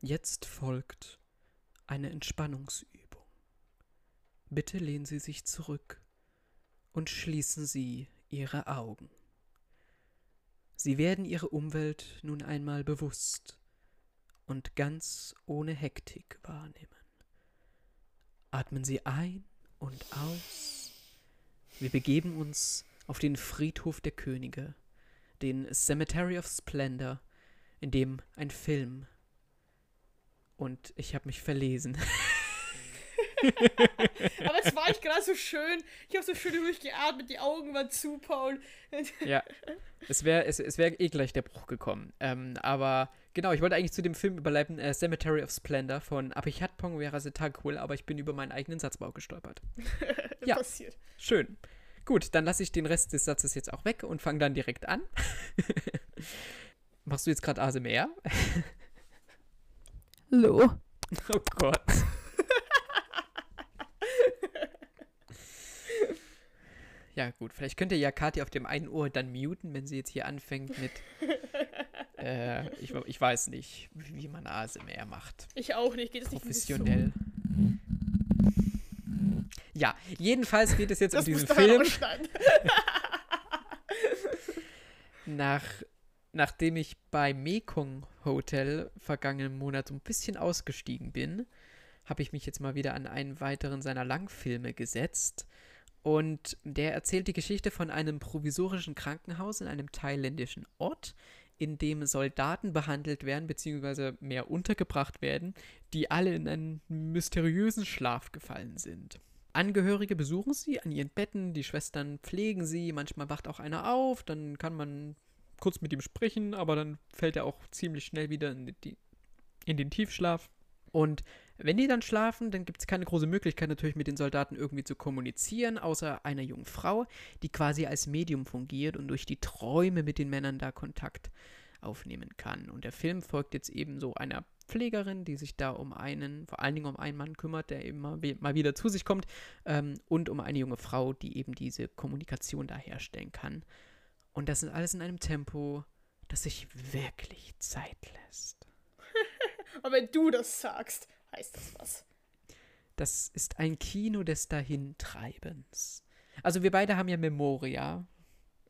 Jetzt folgt eine Entspannungsübung. Bitte lehnen Sie sich zurück und schließen Sie Ihre Augen. Sie werden Ihre Umwelt nun einmal bewusst und ganz ohne Hektik wahrnehmen. Atmen Sie ein und aus. Wir begeben uns auf den Friedhof der Könige, den Cemetery of Splendor, in dem ein Film und ich habe mich verlesen. Aber es war echt gerade so schön. Ich habe so schön ruhig geatmet, die Augen waren zu, Paul. ja. Es wäre es, es wär eh gleich der Bruch gekommen. Ähm, aber genau, ich wollte eigentlich zu dem Film überleiten, äh, Cemetery of Splendor von Abhichat Pongwerasetakul, aber ich bin über meinen eigenen Satzbau gestolpert. Ja. Passiert. Schön. Gut, dann lasse ich den Rest des Satzes jetzt auch weg und fange dann direkt an. Machst du jetzt gerade ASMR? Hallo. Oh Gott. Ja, gut. Vielleicht könnte ja Kathi auf dem einen Ohr dann muten, wenn sie jetzt hier anfängt mit. Äh, ich, ich weiß nicht, wie man ASMR macht. Ich auch nicht. Geht es nicht Professionell. Ja, jedenfalls geht es jetzt? Das um diesen Film. Nach, nachdem ich bei Mekong Hotel vergangenen Monat so ein bisschen ausgestiegen bin, habe ich mich jetzt mal wieder an einen weiteren seiner Langfilme gesetzt. Und der erzählt die Geschichte von einem provisorischen Krankenhaus in einem thailändischen Ort, in dem Soldaten behandelt werden, beziehungsweise mehr untergebracht werden, die alle in einen mysteriösen Schlaf gefallen sind. Angehörige besuchen sie an ihren Betten, die Schwestern pflegen sie, manchmal wacht auch einer auf, dann kann man kurz mit ihm sprechen, aber dann fällt er auch ziemlich schnell wieder in, die, in den Tiefschlaf. Und wenn die dann schlafen, dann gibt es keine große Möglichkeit natürlich mit den Soldaten irgendwie zu kommunizieren, außer einer jungen Frau, die quasi als Medium fungiert und durch die Träume mit den Männern da Kontakt aufnehmen kann. Und der Film folgt jetzt eben so einer Pflegerin, die sich da um einen, vor allen Dingen um einen Mann kümmert, der eben mal, wieder zu sich kommt, ähm, und um eine junge Frau, die eben diese Kommunikation da herstellen kann. Und das ist alles in einem Tempo, das sich wirklich Zeit lässt. Aber wenn du das sagst, heißt das was. Das ist ein Kino des Dahintreibens. Also wir beide haben ja Memoria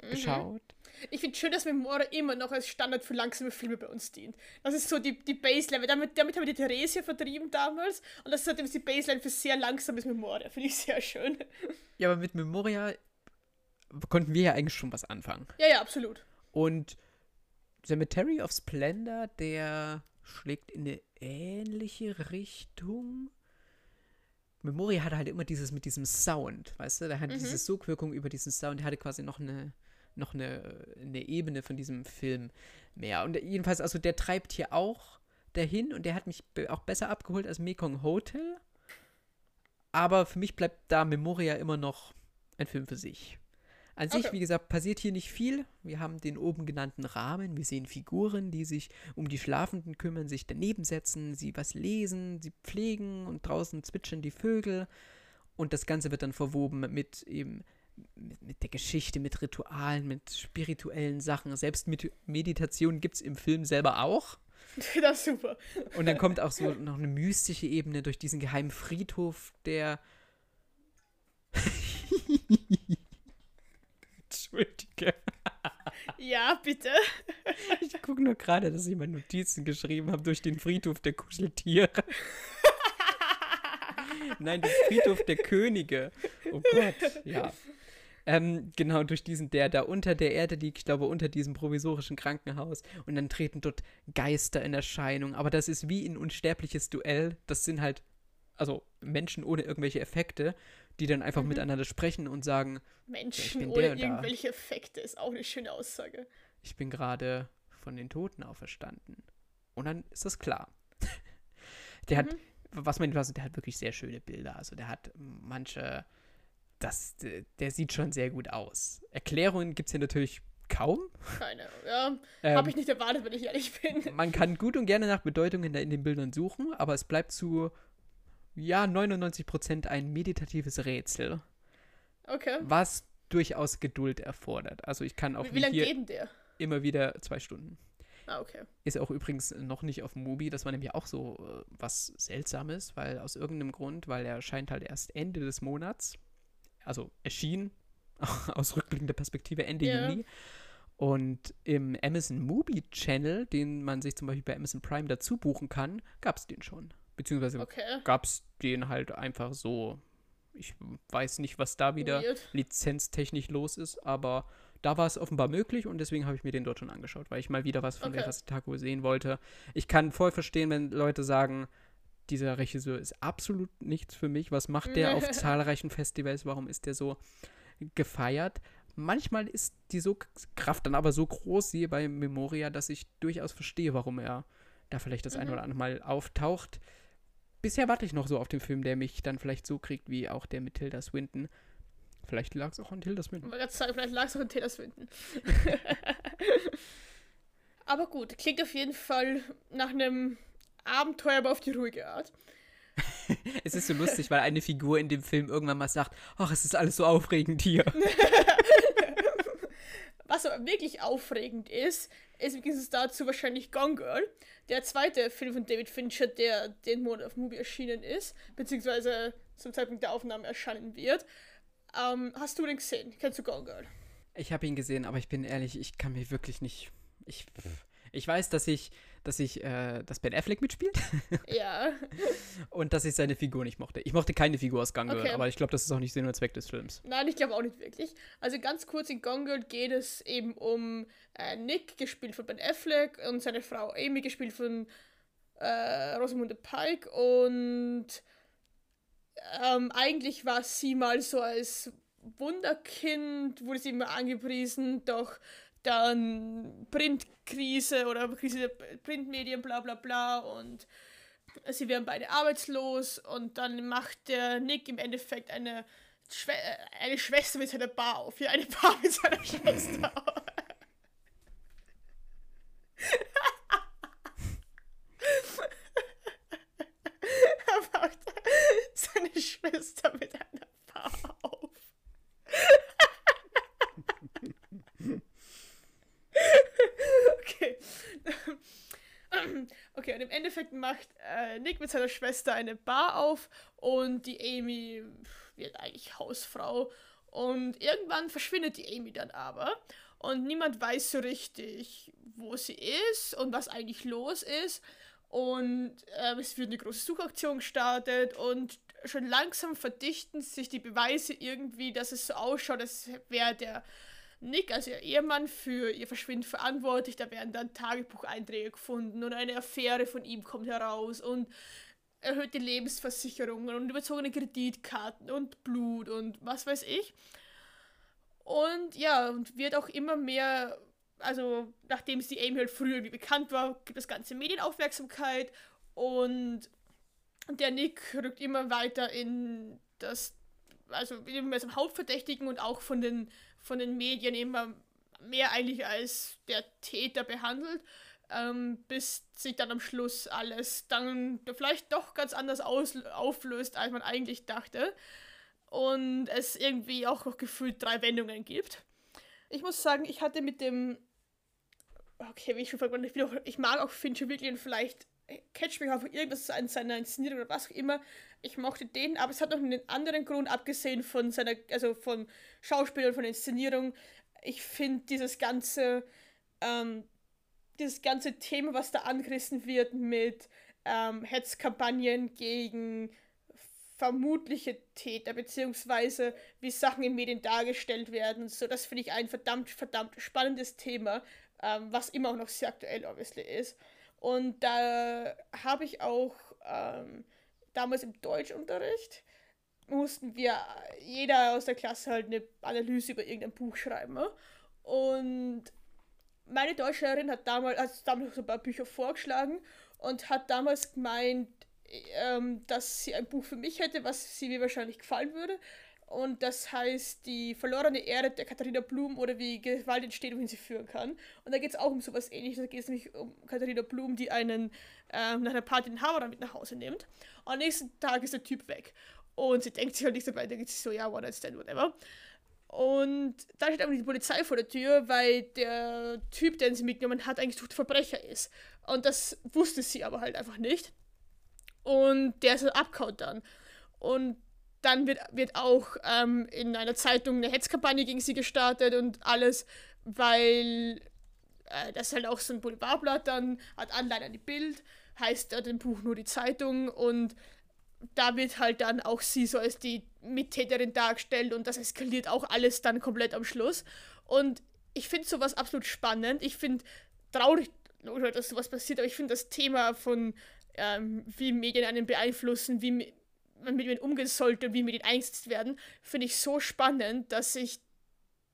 mhm. geschaut. Ich finde schön, dass Memoria immer noch als Standard für langsame Filme bei uns dient. Das ist so die, die Baseline. Damit, damit haben wir die Theresia vertrieben damals. Und das ist halt die Baseline für sehr langsames Memoria. Finde ich sehr schön. Ja, aber mit Memoria konnten wir ja eigentlich schon was anfangen. Ja, ja, absolut. Und Cemetery of Splendor, der schlägt in eine ähnliche Richtung. Memoria hatte halt immer dieses mit diesem Sound, weißt du? Der hat mhm. diese Sogwirkung über diesen Sound, der hatte quasi noch eine, noch eine, eine Ebene von diesem Film mehr. Und jedenfalls, also der treibt hier auch dahin und der hat mich auch besser abgeholt als Mekong Hotel. Aber für mich bleibt da Memoria immer noch ein Film für sich. An okay. sich, wie gesagt, passiert hier nicht viel. Wir haben den oben genannten Rahmen. Wir sehen Figuren, die sich um die Schlafenden kümmern, sich daneben setzen, sie was lesen, sie pflegen und draußen zwitschern die Vögel. Und das Ganze wird dann verwoben mit eben mit, mit der Geschichte, mit Ritualen, mit spirituellen Sachen. Selbst mit Meditation gibt es im Film selber auch. Das ist super. Und dann kommt auch so noch eine mystische Ebene durch diesen geheimen Friedhof, der Entschuldige. Ja, bitte. Ich gucke nur gerade, dass ich meine Notizen geschrieben habe durch den Friedhof der Kuscheltiere. Nein, den Friedhof der Könige. Oh Gott, ja. Ähm, genau, durch diesen, der da unter der Erde liegt, ich glaube, unter diesem provisorischen Krankenhaus. Und dann treten dort Geister in Erscheinung. Aber das ist wie ein unsterbliches Duell. Das sind halt, also Menschen ohne irgendwelche Effekte die dann einfach mhm. miteinander sprechen und sagen, Menschen ohne irgendwelche Effekte ist auch eine schöne Aussage. Ich bin gerade von den Toten auferstanden. Und dann ist das klar. der mhm. hat, was man also der hat wirklich sehr schöne Bilder. Also der hat manche, das, der sieht schon sehr gut aus. Erklärungen gibt es hier natürlich kaum. Keine, ja. Ähm, Habe ich nicht erwartet, wenn ich ehrlich bin. Man kann gut und gerne nach Bedeutungen in den Bildern suchen, aber es bleibt zu ja, 99% ein meditatives Rätsel. Okay. Was durchaus Geduld erfordert. Also ich kann auch Wie, wie lange geht der? Immer wieder zwei Stunden. Ah, okay. Ist auch übrigens noch nicht auf Mubi. Das war nämlich auch so äh, was Seltsames, weil aus irgendeinem Grund, weil er scheint halt erst Ende des Monats, also erschien, aus rückblickender Perspektive Ende yeah. Juni. Und im Amazon Mubi Channel, den man sich zum Beispiel bei Amazon Prime dazu buchen kann, gab es den schon. Beziehungsweise okay. gab es den halt einfach so. Ich weiß nicht, was da wieder Weird. lizenztechnisch los ist, aber da war es offenbar möglich und deswegen habe ich mir den dort schon angeschaut, weil ich mal wieder was von okay. Taco sehen wollte. Ich kann voll verstehen, wenn Leute sagen, dieser Regisseur ist absolut nichts für mich. Was macht der auf zahlreichen Festivals? Warum ist der so gefeiert? Manchmal ist die so Kraft dann aber so groß, wie bei Memoria, dass ich durchaus verstehe, warum er da vielleicht das mhm. ein oder andere Mal auftaucht bisher warte ich noch so auf den Film, der mich dann vielleicht so kriegt wie auch der mit Tilda Swinton. Vielleicht lag es auch an Tilda Swinton. Vielleicht lag es auch an Tilda Swinton. aber gut, klingt auf jeden Fall nach einem Abenteuer, aber auf die ruhige Art. es ist so lustig, weil eine Figur in dem Film irgendwann mal sagt, ach, es ist alles so aufregend hier. Was aber wirklich aufregend ist, ist Gegensatz dazu wahrscheinlich Gone Girl, der zweite Film von David Fincher, der den Monat auf Movie erschienen ist, beziehungsweise zum Zeitpunkt der Aufnahme erscheinen wird. Ähm, hast du den gesehen? Kennst du Gone Girl? Ich habe ihn gesehen, aber ich bin ehrlich, ich kann mich wirklich nicht. Ich, ich weiß, dass ich dass ich, äh, dass Ben Affleck mitspielt. ja. Und dass ich seine Figur nicht mochte. Ich mochte keine Figur aus Gone Girl, okay. aber ich glaube, das ist auch nicht Sinn und Zweck des Films. Nein, ich glaube auch nicht wirklich. Also ganz kurz, in Gone Girl geht es eben um äh, Nick, gespielt von Ben Affleck, und seine Frau Amy, gespielt von äh, Rosamunde Pike und ähm, eigentlich war sie mal so als Wunderkind, wurde sie immer angepriesen, doch dann Printkrise oder Krise Printmedien, bla bla bla und sie werden beide arbeitslos und dann macht der Nick im Endeffekt eine, Schwe eine Schwester mit seiner Bar auf. Ja, eine Bar mit seiner Schwester auf. er macht seine Schwester mit einer Bar auf. okay. Okay, und im Endeffekt macht äh, Nick mit seiner Schwester eine Bar auf und die Amy wird eigentlich Hausfrau. Und irgendwann verschwindet die Amy dann aber und niemand weiß so richtig, wo sie ist und was eigentlich los ist. Und äh, es wird eine große Suchaktion gestartet und schon langsam verdichten sich die Beweise irgendwie, dass es so ausschaut, als wäre der Nick, also ihr Ehemann, für ihr Verschwinden verantwortlich. Da werden dann Tagebucheinträge gefunden und eine Affäre von ihm kommt heraus und erhöhte Lebensversicherungen und überzogene Kreditkarten und Blut und was weiß ich. Und ja, und wird auch immer mehr, also nachdem es die Amy halt früher irgendwie bekannt war, gibt es ganze Medienaufmerksamkeit und der Nick rückt immer weiter in das, also immer mehr zum Hauptverdächtigen und auch von den von den Medien immer mehr eigentlich als der Täter behandelt, ähm, bis sich dann am Schluss alles dann vielleicht doch ganz anders auflöst, als man eigentlich dachte. Und es irgendwie auch noch gefühlt drei Wendungen gibt. Ich muss sagen, ich hatte mit dem. Okay, wie ich schon vergessen ich, ich mag auch Fincher wirklich und vielleicht catch mich auf irgendwas an seiner Inszenierung oder was auch immer. Ich mochte den, aber es hat noch einen anderen Grund, abgesehen von seiner, also von Schauspiel und von Inszenierung. Ich finde dieses ganze, ähm, dieses ganze Thema, was da angerissen wird mit ähm, Hetzkampagnen gegen vermutliche Täter, beziehungsweise wie Sachen in Medien dargestellt werden. So, das finde ich ein verdammt, verdammt spannendes Thema, ähm, was immer auch noch sehr aktuell, obviously, ist. Und da habe ich auch ähm, damals im Deutschunterricht mussten wir jeder aus der Klasse halt eine Analyse über irgendein Buch schreiben. Und meine Deutschlehrerin hat damals, also damals so ein paar Bücher vorgeschlagen und hat damals gemeint, ähm, dass sie ein Buch für mich hätte, was sie mir wahrscheinlich gefallen würde. Und das heißt die verlorene Erde der Katharina Blum oder wie Gewalt entsteht, wohin sie führen kann. Und da geht es auch um sowas ähnliches. Da geht es nämlich um Katharina Blum, die einen ähm, nach einer Party den Hammer mit nach Hause nimmt. Und am nächsten Tag ist der Typ weg. Und sie denkt sich halt nicht dabei, denkt sich so, ja, one night stand, whatever. Und da steht aber die Polizei vor der Tür, weil der Typ, den sie mitgenommen hat, eigentlich Verbrecher ist. Und das wusste sie aber halt einfach nicht. Und der ist halt abgehauen dann. Und dann wird, wird auch ähm, in einer Zeitung eine Hetzkampagne gegen sie gestartet und alles, weil äh, das halt auch so ein Boulevardblatt dann hat Anleihen an die Bild, heißt äh, dem Buch nur die Zeitung und da wird halt dann auch sie so als die Mittäterin dargestellt und das eskaliert auch alles dann komplett am Schluss. Und ich finde sowas absolut spannend. Ich finde traurig, dass sowas passiert, aber ich finde das Thema von ähm, wie Medien einen beeinflussen, wie man mit ihnen umgehen sollte und wie mit ihnen eingesetzt werden, finde ich so spannend, dass ich,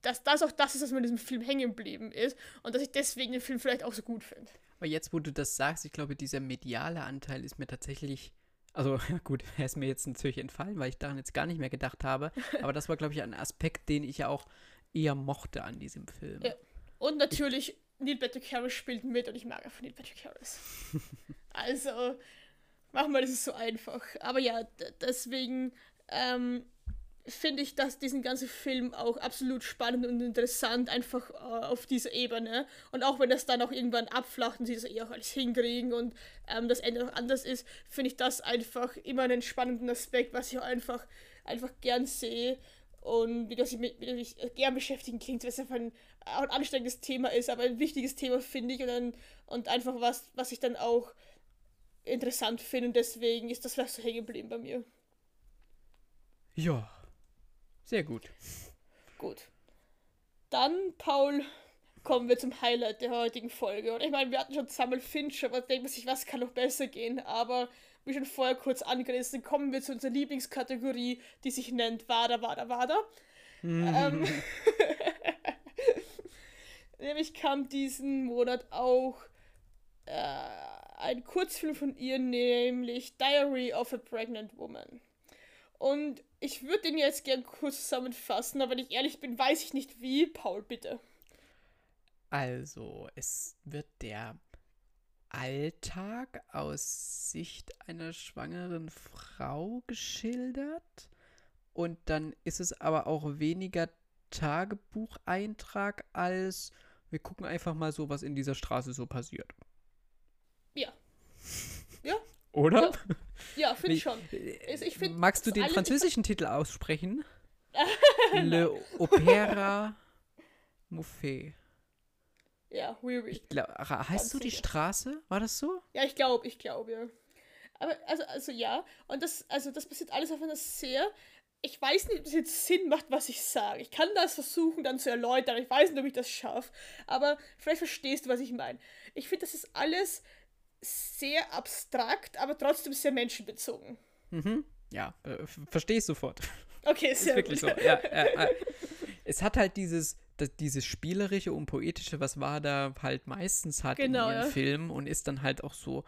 dass das auch das ist, was mir in diesem Film hängen geblieben ist und dass ich deswegen den Film vielleicht auch so gut finde. Aber jetzt, wo du das sagst, ich glaube, dieser mediale Anteil ist mir tatsächlich, also gut, er ist mir jetzt natürlich entfallen, weil ich daran jetzt gar nicht mehr gedacht habe, aber das war, glaube ich, ein Aspekt, den ich ja auch eher mochte an diesem Film. Ja. Und natürlich, ich, Neil Patrick Harris spielt mit und ich mag einfach Neil Patrick Harris. also, Das ist so einfach. Aber ja, deswegen ähm, finde ich, dass diesen ganzen Film auch absolut spannend und interessant, einfach äh, auf dieser Ebene. Und auch wenn das dann auch irgendwann abflacht und sie das eh auch alles hinkriegen und ähm, das Ende noch anders ist, finde ich das einfach immer einen spannenden Aspekt, was ich auch einfach, einfach gern sehe. Und wie das mich, wie mich gern beschäftigen klingt, was einfach ein, ein anstrengendes Thema ist, aber ein wichtiges Thema, finde ich. Und, dann, und einfach was, was ich dann auch interessant finde und deswegen ist das vielleicht so hängen geblieben bei mir. Ja, sehr gut. Gut. Dann, Paul, kommen wir zum Highlight der heutigen Folge. Und ich meine, wir hatten schon Samuel Finch, aber denkt man sich, was kann noch besser gehen? Aber wie schon vorher kurz angerissen, kommen wir zu unserer Lieblingskategorie, die sich nennt Wada, Wada, Wada. ähm, nämlich kam diesen Monat auch äh, ein Kurzfilm von ihr, nämlich Diary of a Pregnant Woman. Und ich würde den jetzt gern kurz zusammenfassen, aber wenn ich ehrlich bin, weiß ich nicht wie. Paul, bitte. Also, es wird der Alltag aus Sicht einer schwangeren Frau geschildert. Und dann ist es aber auch weniger Tagebucheintrag als wir gucken einfach mal so, was in dieser Straße so passiert. Ja. Oder? Ja, ja finde ich schon. Also ich find, Magst du den französischen Titel aussprechen? Le Opera Mouffet. Ja, oui, oui. Ich glaub, heißt du die Straße? War das so? Ja, ich glaube, ich glaube, ja. Aber, also, also ja. Und das, also das passiert alles auf einer sehr ich weiß nicht, ob das jetzt Sinn macht, was ich sage. Ich kann das versuchen dann zu erläutern. Ich weiß nicht, ob ich das schaffe. Aber vielleicht verstehst du, was ich meine. Ich finde, das ist alles sehr abstrakt, aber trotzdem sehr menschenbezogen. Mhm. Ja, äh, verstehe ich sofort. Okay, sehr ist wirklich gut. so. Ja, ja, es hat halt dieses, das, dieses spielerische und poetische, was Wada halt meistens hat genau, in ihren ja. Filmen und ist dann halt auch so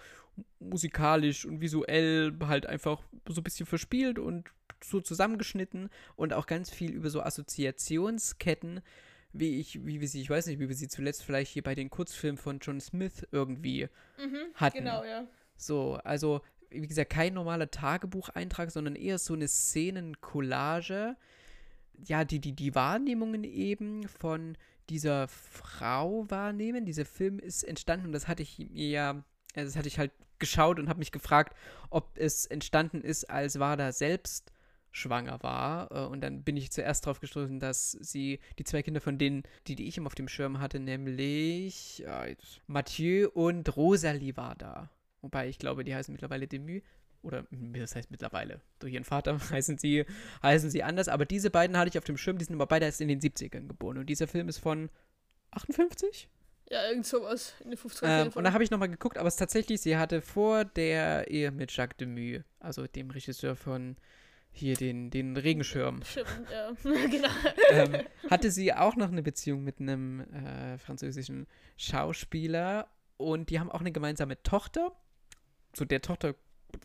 musikalisch und visuell halt einfach so ein bisschen verspielt und so zusammengeschnitten und auch ganz viel über so Assoziationsketten, wie ich, wie wir sie, ich weiß nicht, wie wir sie zuletzt vielleicht hier bei den Kurzfilmen von John Smith irgendwie mhm, hatten. Genau, ja. So, also, wie gesagt, kein normaler Tagebucheintrag, sondern eher so eine Szenencollage. Ja, die, die, die Wahrnehmungen eben von dieser Frau wahrnehmen. Dieser Film ist entstanden und das hatte ich mir ja, also das hatte ich halt geschaut und habe mich gefragt, ob es entstanden ist, als Wada selbst schwanger war. Äh, und dann bin ich zuerst darauf gestoßen, dass sie die zwei Kinder von denen, die, die ich immer auf dem Schirm hatte, nämlich äh, Mathieu und Rosalie war da. Wobei ich glaube, die heißen mittlerweile Demu. Oder das heißt mittlerweile. Durch ihren Vater heißen sie, heißen sie anders. Aber diese beiden hatte ich auf dem Schirm, die sind aber beide erst in den 70ern geboren. Und dieser Film ist von 58? Ja, irgend sowas. In den 50 ähm, und da habe ich nochmal geguckt, aber es ist tatsächlich, sie hatte vor der Ehe mit Jacques Demy, also dem Regisseur von hier den, den Regenschirm. Schirm, ja, genau. ähm, hatte sie auch noch eine Beziehung mit einem äh, französischen Schauspieler und die haben auch eine gemeinsame Tochter. Zu der Tochter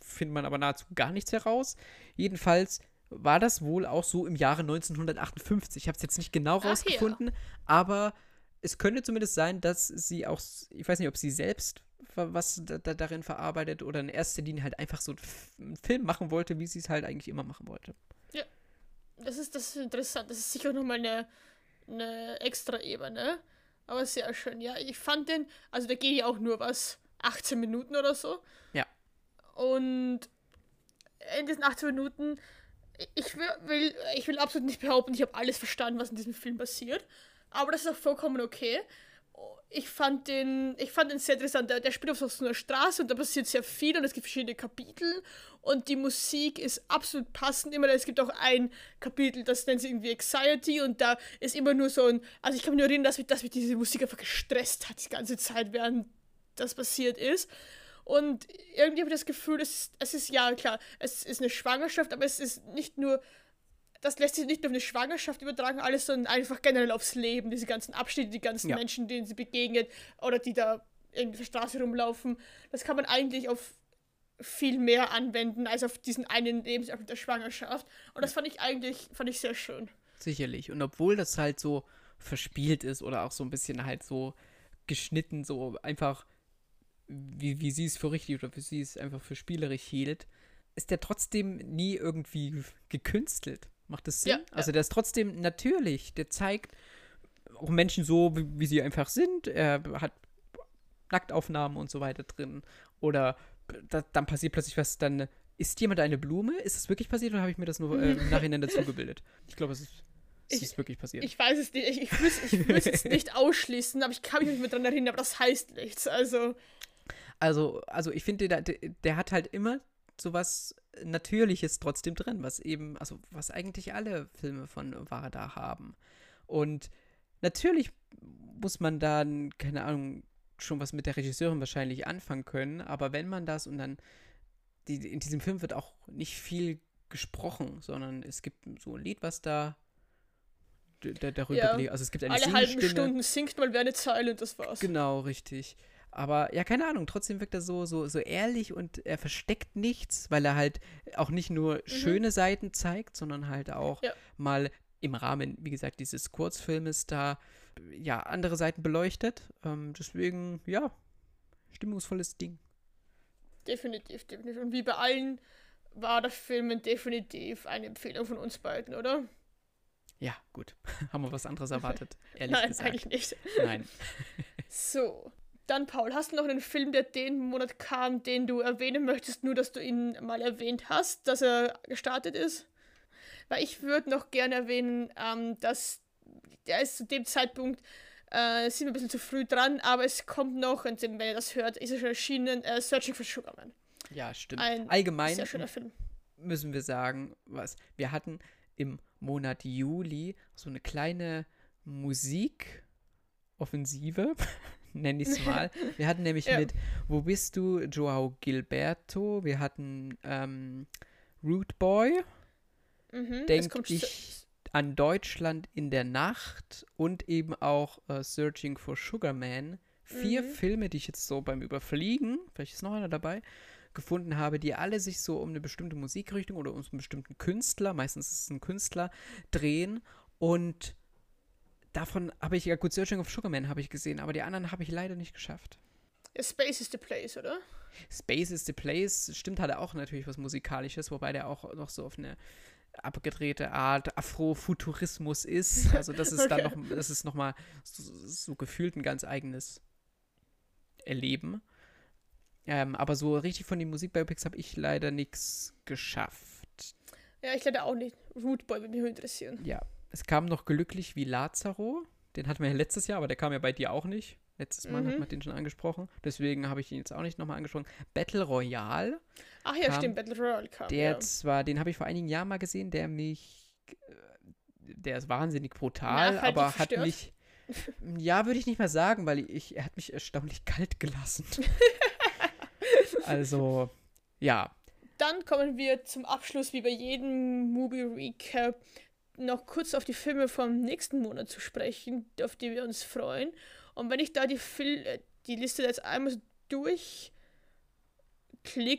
findet man aber nahezu gar nichts heraus. Jedenfalls war das wohl auch so im Jahre 1958. Ich habe es jetzt nicht genau rausgefunden, ja. aber es könnte zumindest sein, dass sie auch, ich weiß nicht, ob sie selbst was da, da, darin verarbeitet oder in erster Linie halt einfach so einen Film machen wollte, wie sie es halt eigentlich immer machen wollte. Ja, das ist, das ist interessant. Das ist sicher nochmal eine, eine extra Ebene. Aber sehr schön. Ja, ich fand den, also der geht ja auch nur was, 18 Minuten oder so. Ja. Und in diesen 18 Minuten, ich will, ich will absolut nicht behaupten, ich habe alles verstanden, was in diesem Film passiert. Aber das ist auch vollkommen okay ich fand den, ich fand den sehr interessant. Der, der spielt auf so einer Straße und da passiert sehr viel und es gibt verschiedene Kapitel und die Musik ist absolut passend. Immer, es gibt auch ein Kapitel, das nennt sich irgendwie Anxiety und da ist immer nur so ein, also ich kann mich nur erinnern, dass mich, dass mich diese Musik einfach gestresst hat die ganze Zeit, während das passiert ist. Und irgendwie habe ich das Gefühl, es ist, es ist ja klar, es ist eine Schwangerschaft, aber es ist nicht nur das lässt sich nicht nur auf eine Schwangerschaft übertragen, alles, sondern einfach generell aufs Leben, diese ganzen Abschnitte, die ganzen ja. Menschen, denen sie begegnet oder die da irgendwie auf der Straße rumlaufen. Das kann man eigentlich auf viel mehr anwenden als auf diesen einen Lebensabschnitt der Schwangerschaft. Und das fand ich eigentlich, fand ich sehr schön. Sicherlich. Und obwohl das halt so verspielt ist oder auch so ein bisschen halt so geschnitten, so einfach, wie, wie sie es für richtig oder wie sie es einfach für spielerisch hielt, ist der trotzdem nie irgendwie gekünstelt. Macht das Sinn? Ja, also der ist trotzdem natürlich. Der zeigt auch Menschen so, wie, wie sie einfach sind. Er hat Nacktaufnahmen und so weiter drin. Oder da, dann passiert plötzlich was, dann ist jemand eine Blume? Ist das wirklich passiert oder habe ich mir das nur äh, im Nachhinein dazu gebildet? Ich glaube, es ist, es ich, ist wirklich passiert. Ich weiß es nicht. Ich, ich will es nicht ausschließen, aber ich kann mich nicht mehr dran erinnern, aber das heißt nichts. Also. Also, also ich finde, der, der hat halt immer sowas Natürliches trotzdem drin, was eben, also was eigentlich alle Filme von Warda haben. Und natürlich muss man dann, keine Ahnung, schon was mit der Regisseurin wahrscheinlich anfangen können, aber wenn man das und dann die, in diesem Film wird auch nicht viel gesprochen, sondern es gibt so ein Lied, was da darüber Ja. Also es gibt eine Alle halben. Stunden singt mal wer eine Zeile und das war's. Genau, richtig. Aber ja, keine Ahnung, trotzdem wirkt er so, so, so ehrlich und er versteckt nichts, weil er halt auch nicht nur schöne Seiten zeigt, sondern halt auch Mhm. Ja. mal im Rahmen, wie gesagt, dieses Kurzfilmes da ja andere Seiten beleuchtet. Ähm, deswegen, ja, stimmungsvolles Ding. Definitiv, definitiv. Und wie bei allen war der Film definitiv eine Empfehlung von uns beiden, oder? Ja, gut. Haben wir was anderes erwartet, ehrlich Nein, gesagt. eigentlich nicht. Nein. So. Dann, Paul, hast du noch einen Film, der den Monat kam, den du erwähnen möchtest, nur dass du ihn mal erwähnt hast, dass er gestartet ist? Weil ich würde noch gerne erwähnen, ähm, dass der ist zu dem Zeitpunkt, äh, sind wir ein bisschen zu früh dran, aber es kommt noch, und wenn ihr das hört, ist er schon erschienen, äh, Searching for Sugar Man. Ja, stimmt. Ein Allgemein Sehr schöner Film. müssen wir sagen, was wir hatten im Monat Juli so eine kleine Musikoffensive, nenne ich es mal. Wir hatten nämlich Ja. mit Wo bist du? Joao Gilberto. Wir hatten ähm, Root Boy, Mhm, denke ich an Deutschland in der Nacht und eben auch äh, Searching for Sugar Man. Vier Mhm. Filme, die ich jetzt so beim Überfliegen, vielleicht ist noch einer dabei, gefunden habe, die alle sich so um eine bestimmte Musikrichtung oder um einen bestimmten Künstler, meistens ist es ein Künstler, drehen. Und davon habe ich, ja gut, Searching of Sugar Man habe ich gesehen, aber die anderen habe ich leider nicht geschafft. Space is the place, oder? Space is the Place stimmt halt auch natürlich was Musikalisches, wobei der auch noch so auf eine abgedrehte Art Afrofuturismus ist. Also das ist dann Okay. noch, das ist nochmal so, so gefühlt ein ganz eigenes Erleben. Ähm, aber so richtig von den Musikbiopics habe ich leider nichts geschafft. Ja, ich leider auch nicht. Root Boy würde mich interessieren. Ja, es kam noch Glücklich wie Lazaro. Den hatten wir ja letztes Jahr, aber der kam ja bei dir auch nicht. Letztes Mal Mhm. hat man den schon angesprochen. Deswegen habe ich ihn jetzt auch nicht nochmal angesprochen. Battle Royale. Ach ja, Kam stimmt, Battle Royale kam. Der ja. zwar, den habe ich vor einigen Jahren mal gesehen, der mich, äh, der ist wahnsinnig brutal, Nachhaltig aber hat verstört? mich, ja, würde ich nicht mehr sagen, weil ich, er hat mich erstaunlich kalt gelassen. also, ja, Dann kommen wir zum Abschluss, wie bei jedem Movie Recap, noch kurz auf die Filme vom nächsten Monat zu sprechen, auf die wir uns freuen. Und wenn ich da die, Fil äh, die Liste jetzt einmal durchklicke,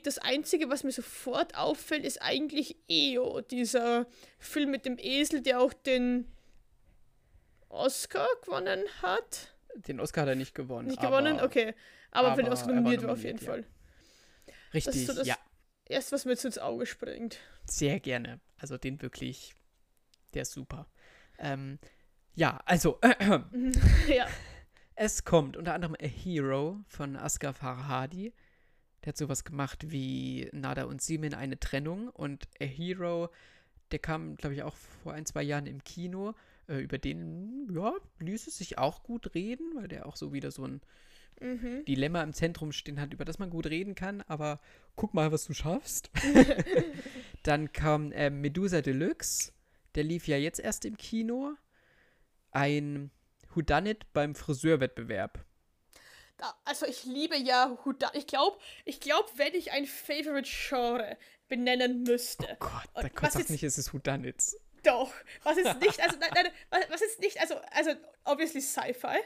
das Einzige, was mir sofort auffällt, ist eigentlich EO, dieser Film mit dem Esel, der auch den Oscar gewonnen hat. den Oscar hat er nicht gewonnen. Nicht aber, gewonnen? Okay. Aber, für den aber Oscar er nominiert war auf jeden nominiert, Fall. Richtig, Das ist so das- ja, Erst, was mir jetzt ins Auge springt. sehr gerne. Also den wirklich, der ist super. Ähm, ja, also, ja. Es kommt unter anderem A Hero von Asghar Farhadi. Der hat sowas gemacht wie Nada und Simin eine Trennung. Und A Hero, der kam, glaube ich, auch vor ein, zwei Jahren im Kino. Äh, über den, ja, ließ es sich auch gut reden, weil der auch so wieder so ein Mhm. Dilemma im Zentrum stehen hat, über das man gut reden kann. Aber guck mal, was du schaffst. Dann kam äh, Medusa Deluxe. Der lief ja jetzt erst im Kino. Ein Whodunit beim Friseurwettbewerb. Also ich liebe ja Houdan. Ich glaube, ich glaub, wenn ich ein Favorite Genre benennen müsste. Oh Gott, da Gott was sagt ist- nicht, es ist Whodunits. Doch. Was ist nicht, also nein, nein, was, was ist nicht, also, also obviously Sci-Fi.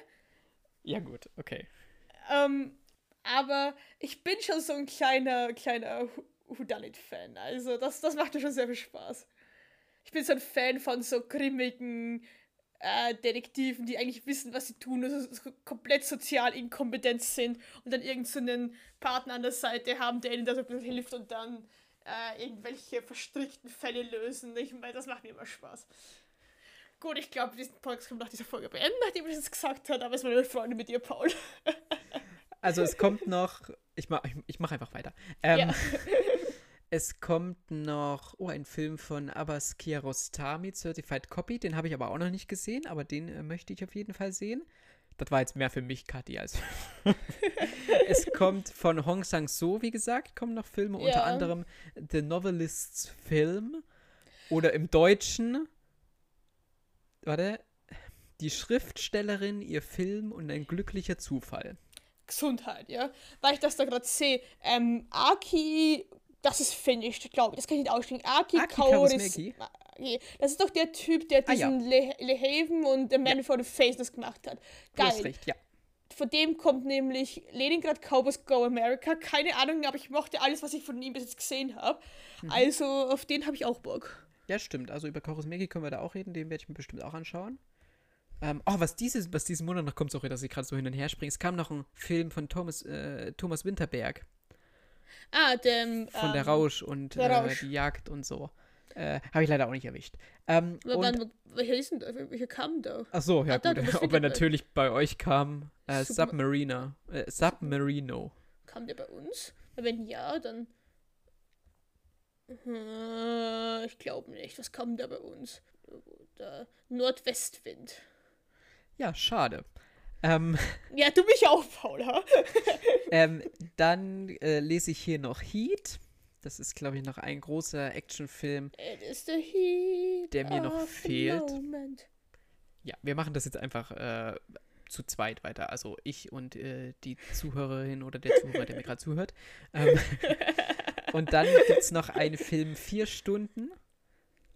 Ja gut, okay. Ähm, aber ich bin schon so ein kleiner, kleiner Whodunit-Fan. Also das, das macht mir schon sehr viel Spaß. Ich bin so ein Fan von so grimmigen äh, Detektiven, die eigentlich wissen, was sie tun, also so komplett sozial inkompetent sind und dann irgendeinen so Partner an der Seite haben, der ihnen da so ein bisschen hilft und dann äh, irgendwelche verstrickten Fälle lösen. Ich meine, das macht mir immer Spaß. Gut, ich glaube, diesen Podcast können wir nach dieser Folge beenden, nachdem ich das gesagt habe, aber es war eine Freunde mit dir, Paul. Also es kommt noch, ich mach, ich, ich mach einfach weiter. Ähm, Ja. Es kommt noch, oh, ein Film von Abbas Kiarostami, Certified Copy. Den habe ich aber auch noch nicht gesehen, aber den äh, möchte ich auf jeden Fall sehen. Das war jetzt mehr für mich, Kathi, als. es kommt von Hong Sang-so, wie gesagt, kommen noch Filme, unter Ja. anderem The Novelist's Film oder im Deutschen, warte, Die Schriftstellerin, ihr Film und ein glücklicher Zufall. Gesundheit, ja. Weil ich das da gerade sehe. Ähm, Aki Das ist finished, glaube ich. Das kann ich nicht ausstehen. Aki, Aki Kaurismäki. Das ist doch der Typ, der Ah, ja. diesen Le, Le Haven und The Man for the Faceless gemacht hat. Du hast Geil. recht, ja. Von dem kommt nämlich Leningrad Cowboys Go America. Keine Ahnung, aber ich mochte alles, was ich von ihm bis jetzt gesehen habe. Mhm. Also auf den habe ich auch Bock. Ja, stimmt. Also über Korosmeki können wir da auch reden. Den werde ich mir bestimmt auch anschauen. Ähm, oh, was, dieses, was diesen Monat noch kommt, sorry, dass ich gerade so hin und her springe. Es kam noch ein Film von Thomas, äh, Thomas Winterberg. Ah, dem. Von der ähm, Rausch und der äh, Rausch. die Jagd und so. Äh, Habe ich leider auch nicht erwischt. Ähm, wann- welcher ist denn da? Welcher kam da? ach so, ja Ah, gut. Ob er bei- natürlich bei euch kam. Äh, Submariner. Äh, Submarino. Kam der bei uns? Wenn ja, dann. Äh, Ich glaube nicht. Was kam da bei uns? Der Nordwestwind. Ja, schade. Ähm, Ja, du mich auch, Paula. ähm, dann äh, lese ich hier noch Heat. Das ist, glaube ich, noch ein großer Actionfilm. Der mir noch fehlt. Ja, wir machen das jetzt einfach äh, zu zweit weiter. Also ich und äh, die Zuhörerin oder der Zuhörer, der mir gerade zuhört. Ähm, und dann gibt es noch einen Film vier Stunden,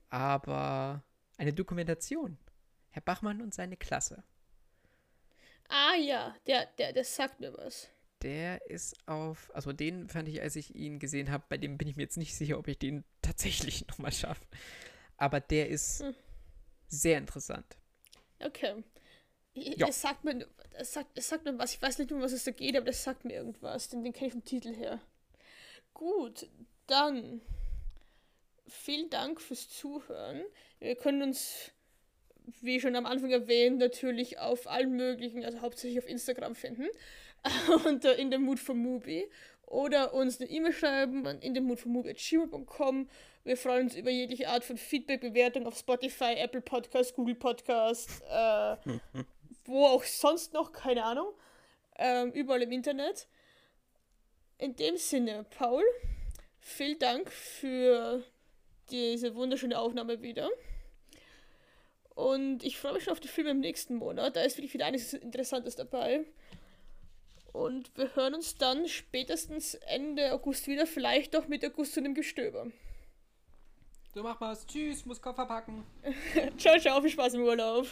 aber eine Dokumentation. Herr Bachmann und seine Klasse. Ah ja, der, der, der sagt mir was. Der ist auf, also den fand ich, als ich ihn gesehen habe, bei dem bin ich mir jetzt nicht sicher, ob ich den tatsächlich nochmal schaffe. Aber der ist Hm. sehr interessant. Okay. Ja. Es sagt mir, es sagt, es sagt mir was. Ich weiß nicht, um was es da geht, aber das sagt mir irgendwas. Den, den kenne ich vom Titel her. Gut, dann vielen Dank fürs Zuhören. Wir können uns, wie schon am Anfang erwähnt, natürlich auf allen möglichen, also hauptsächlich auf Instagram finden, unter in the Mood for Movie oder uns eine E-Mail schreiben an in the Mood for Movie. Wir freuen uns über jegliche Art von Feedback, Bewertung auf Spotify, Apple Podcast, Google Podcast, äh, wo auch sonst noch, keine Ahnung. Ähm, überall im Internet. In dem Sinne, Paul, vielen Dank für diese wunderschöne Aufnahme wieder. Und ich freue mich schon auf die Filme im nächsten Monat. Da ist wirklich wieder einiges Interessantes dabei. Und wir hören uns dann spätestens Ende August wieder, vielleicht auch mit August zu einem Gestöber. So, mach mal's. Tschüss, muss Koffer packen. ciao, ciao, viel Spaß im Urlaub.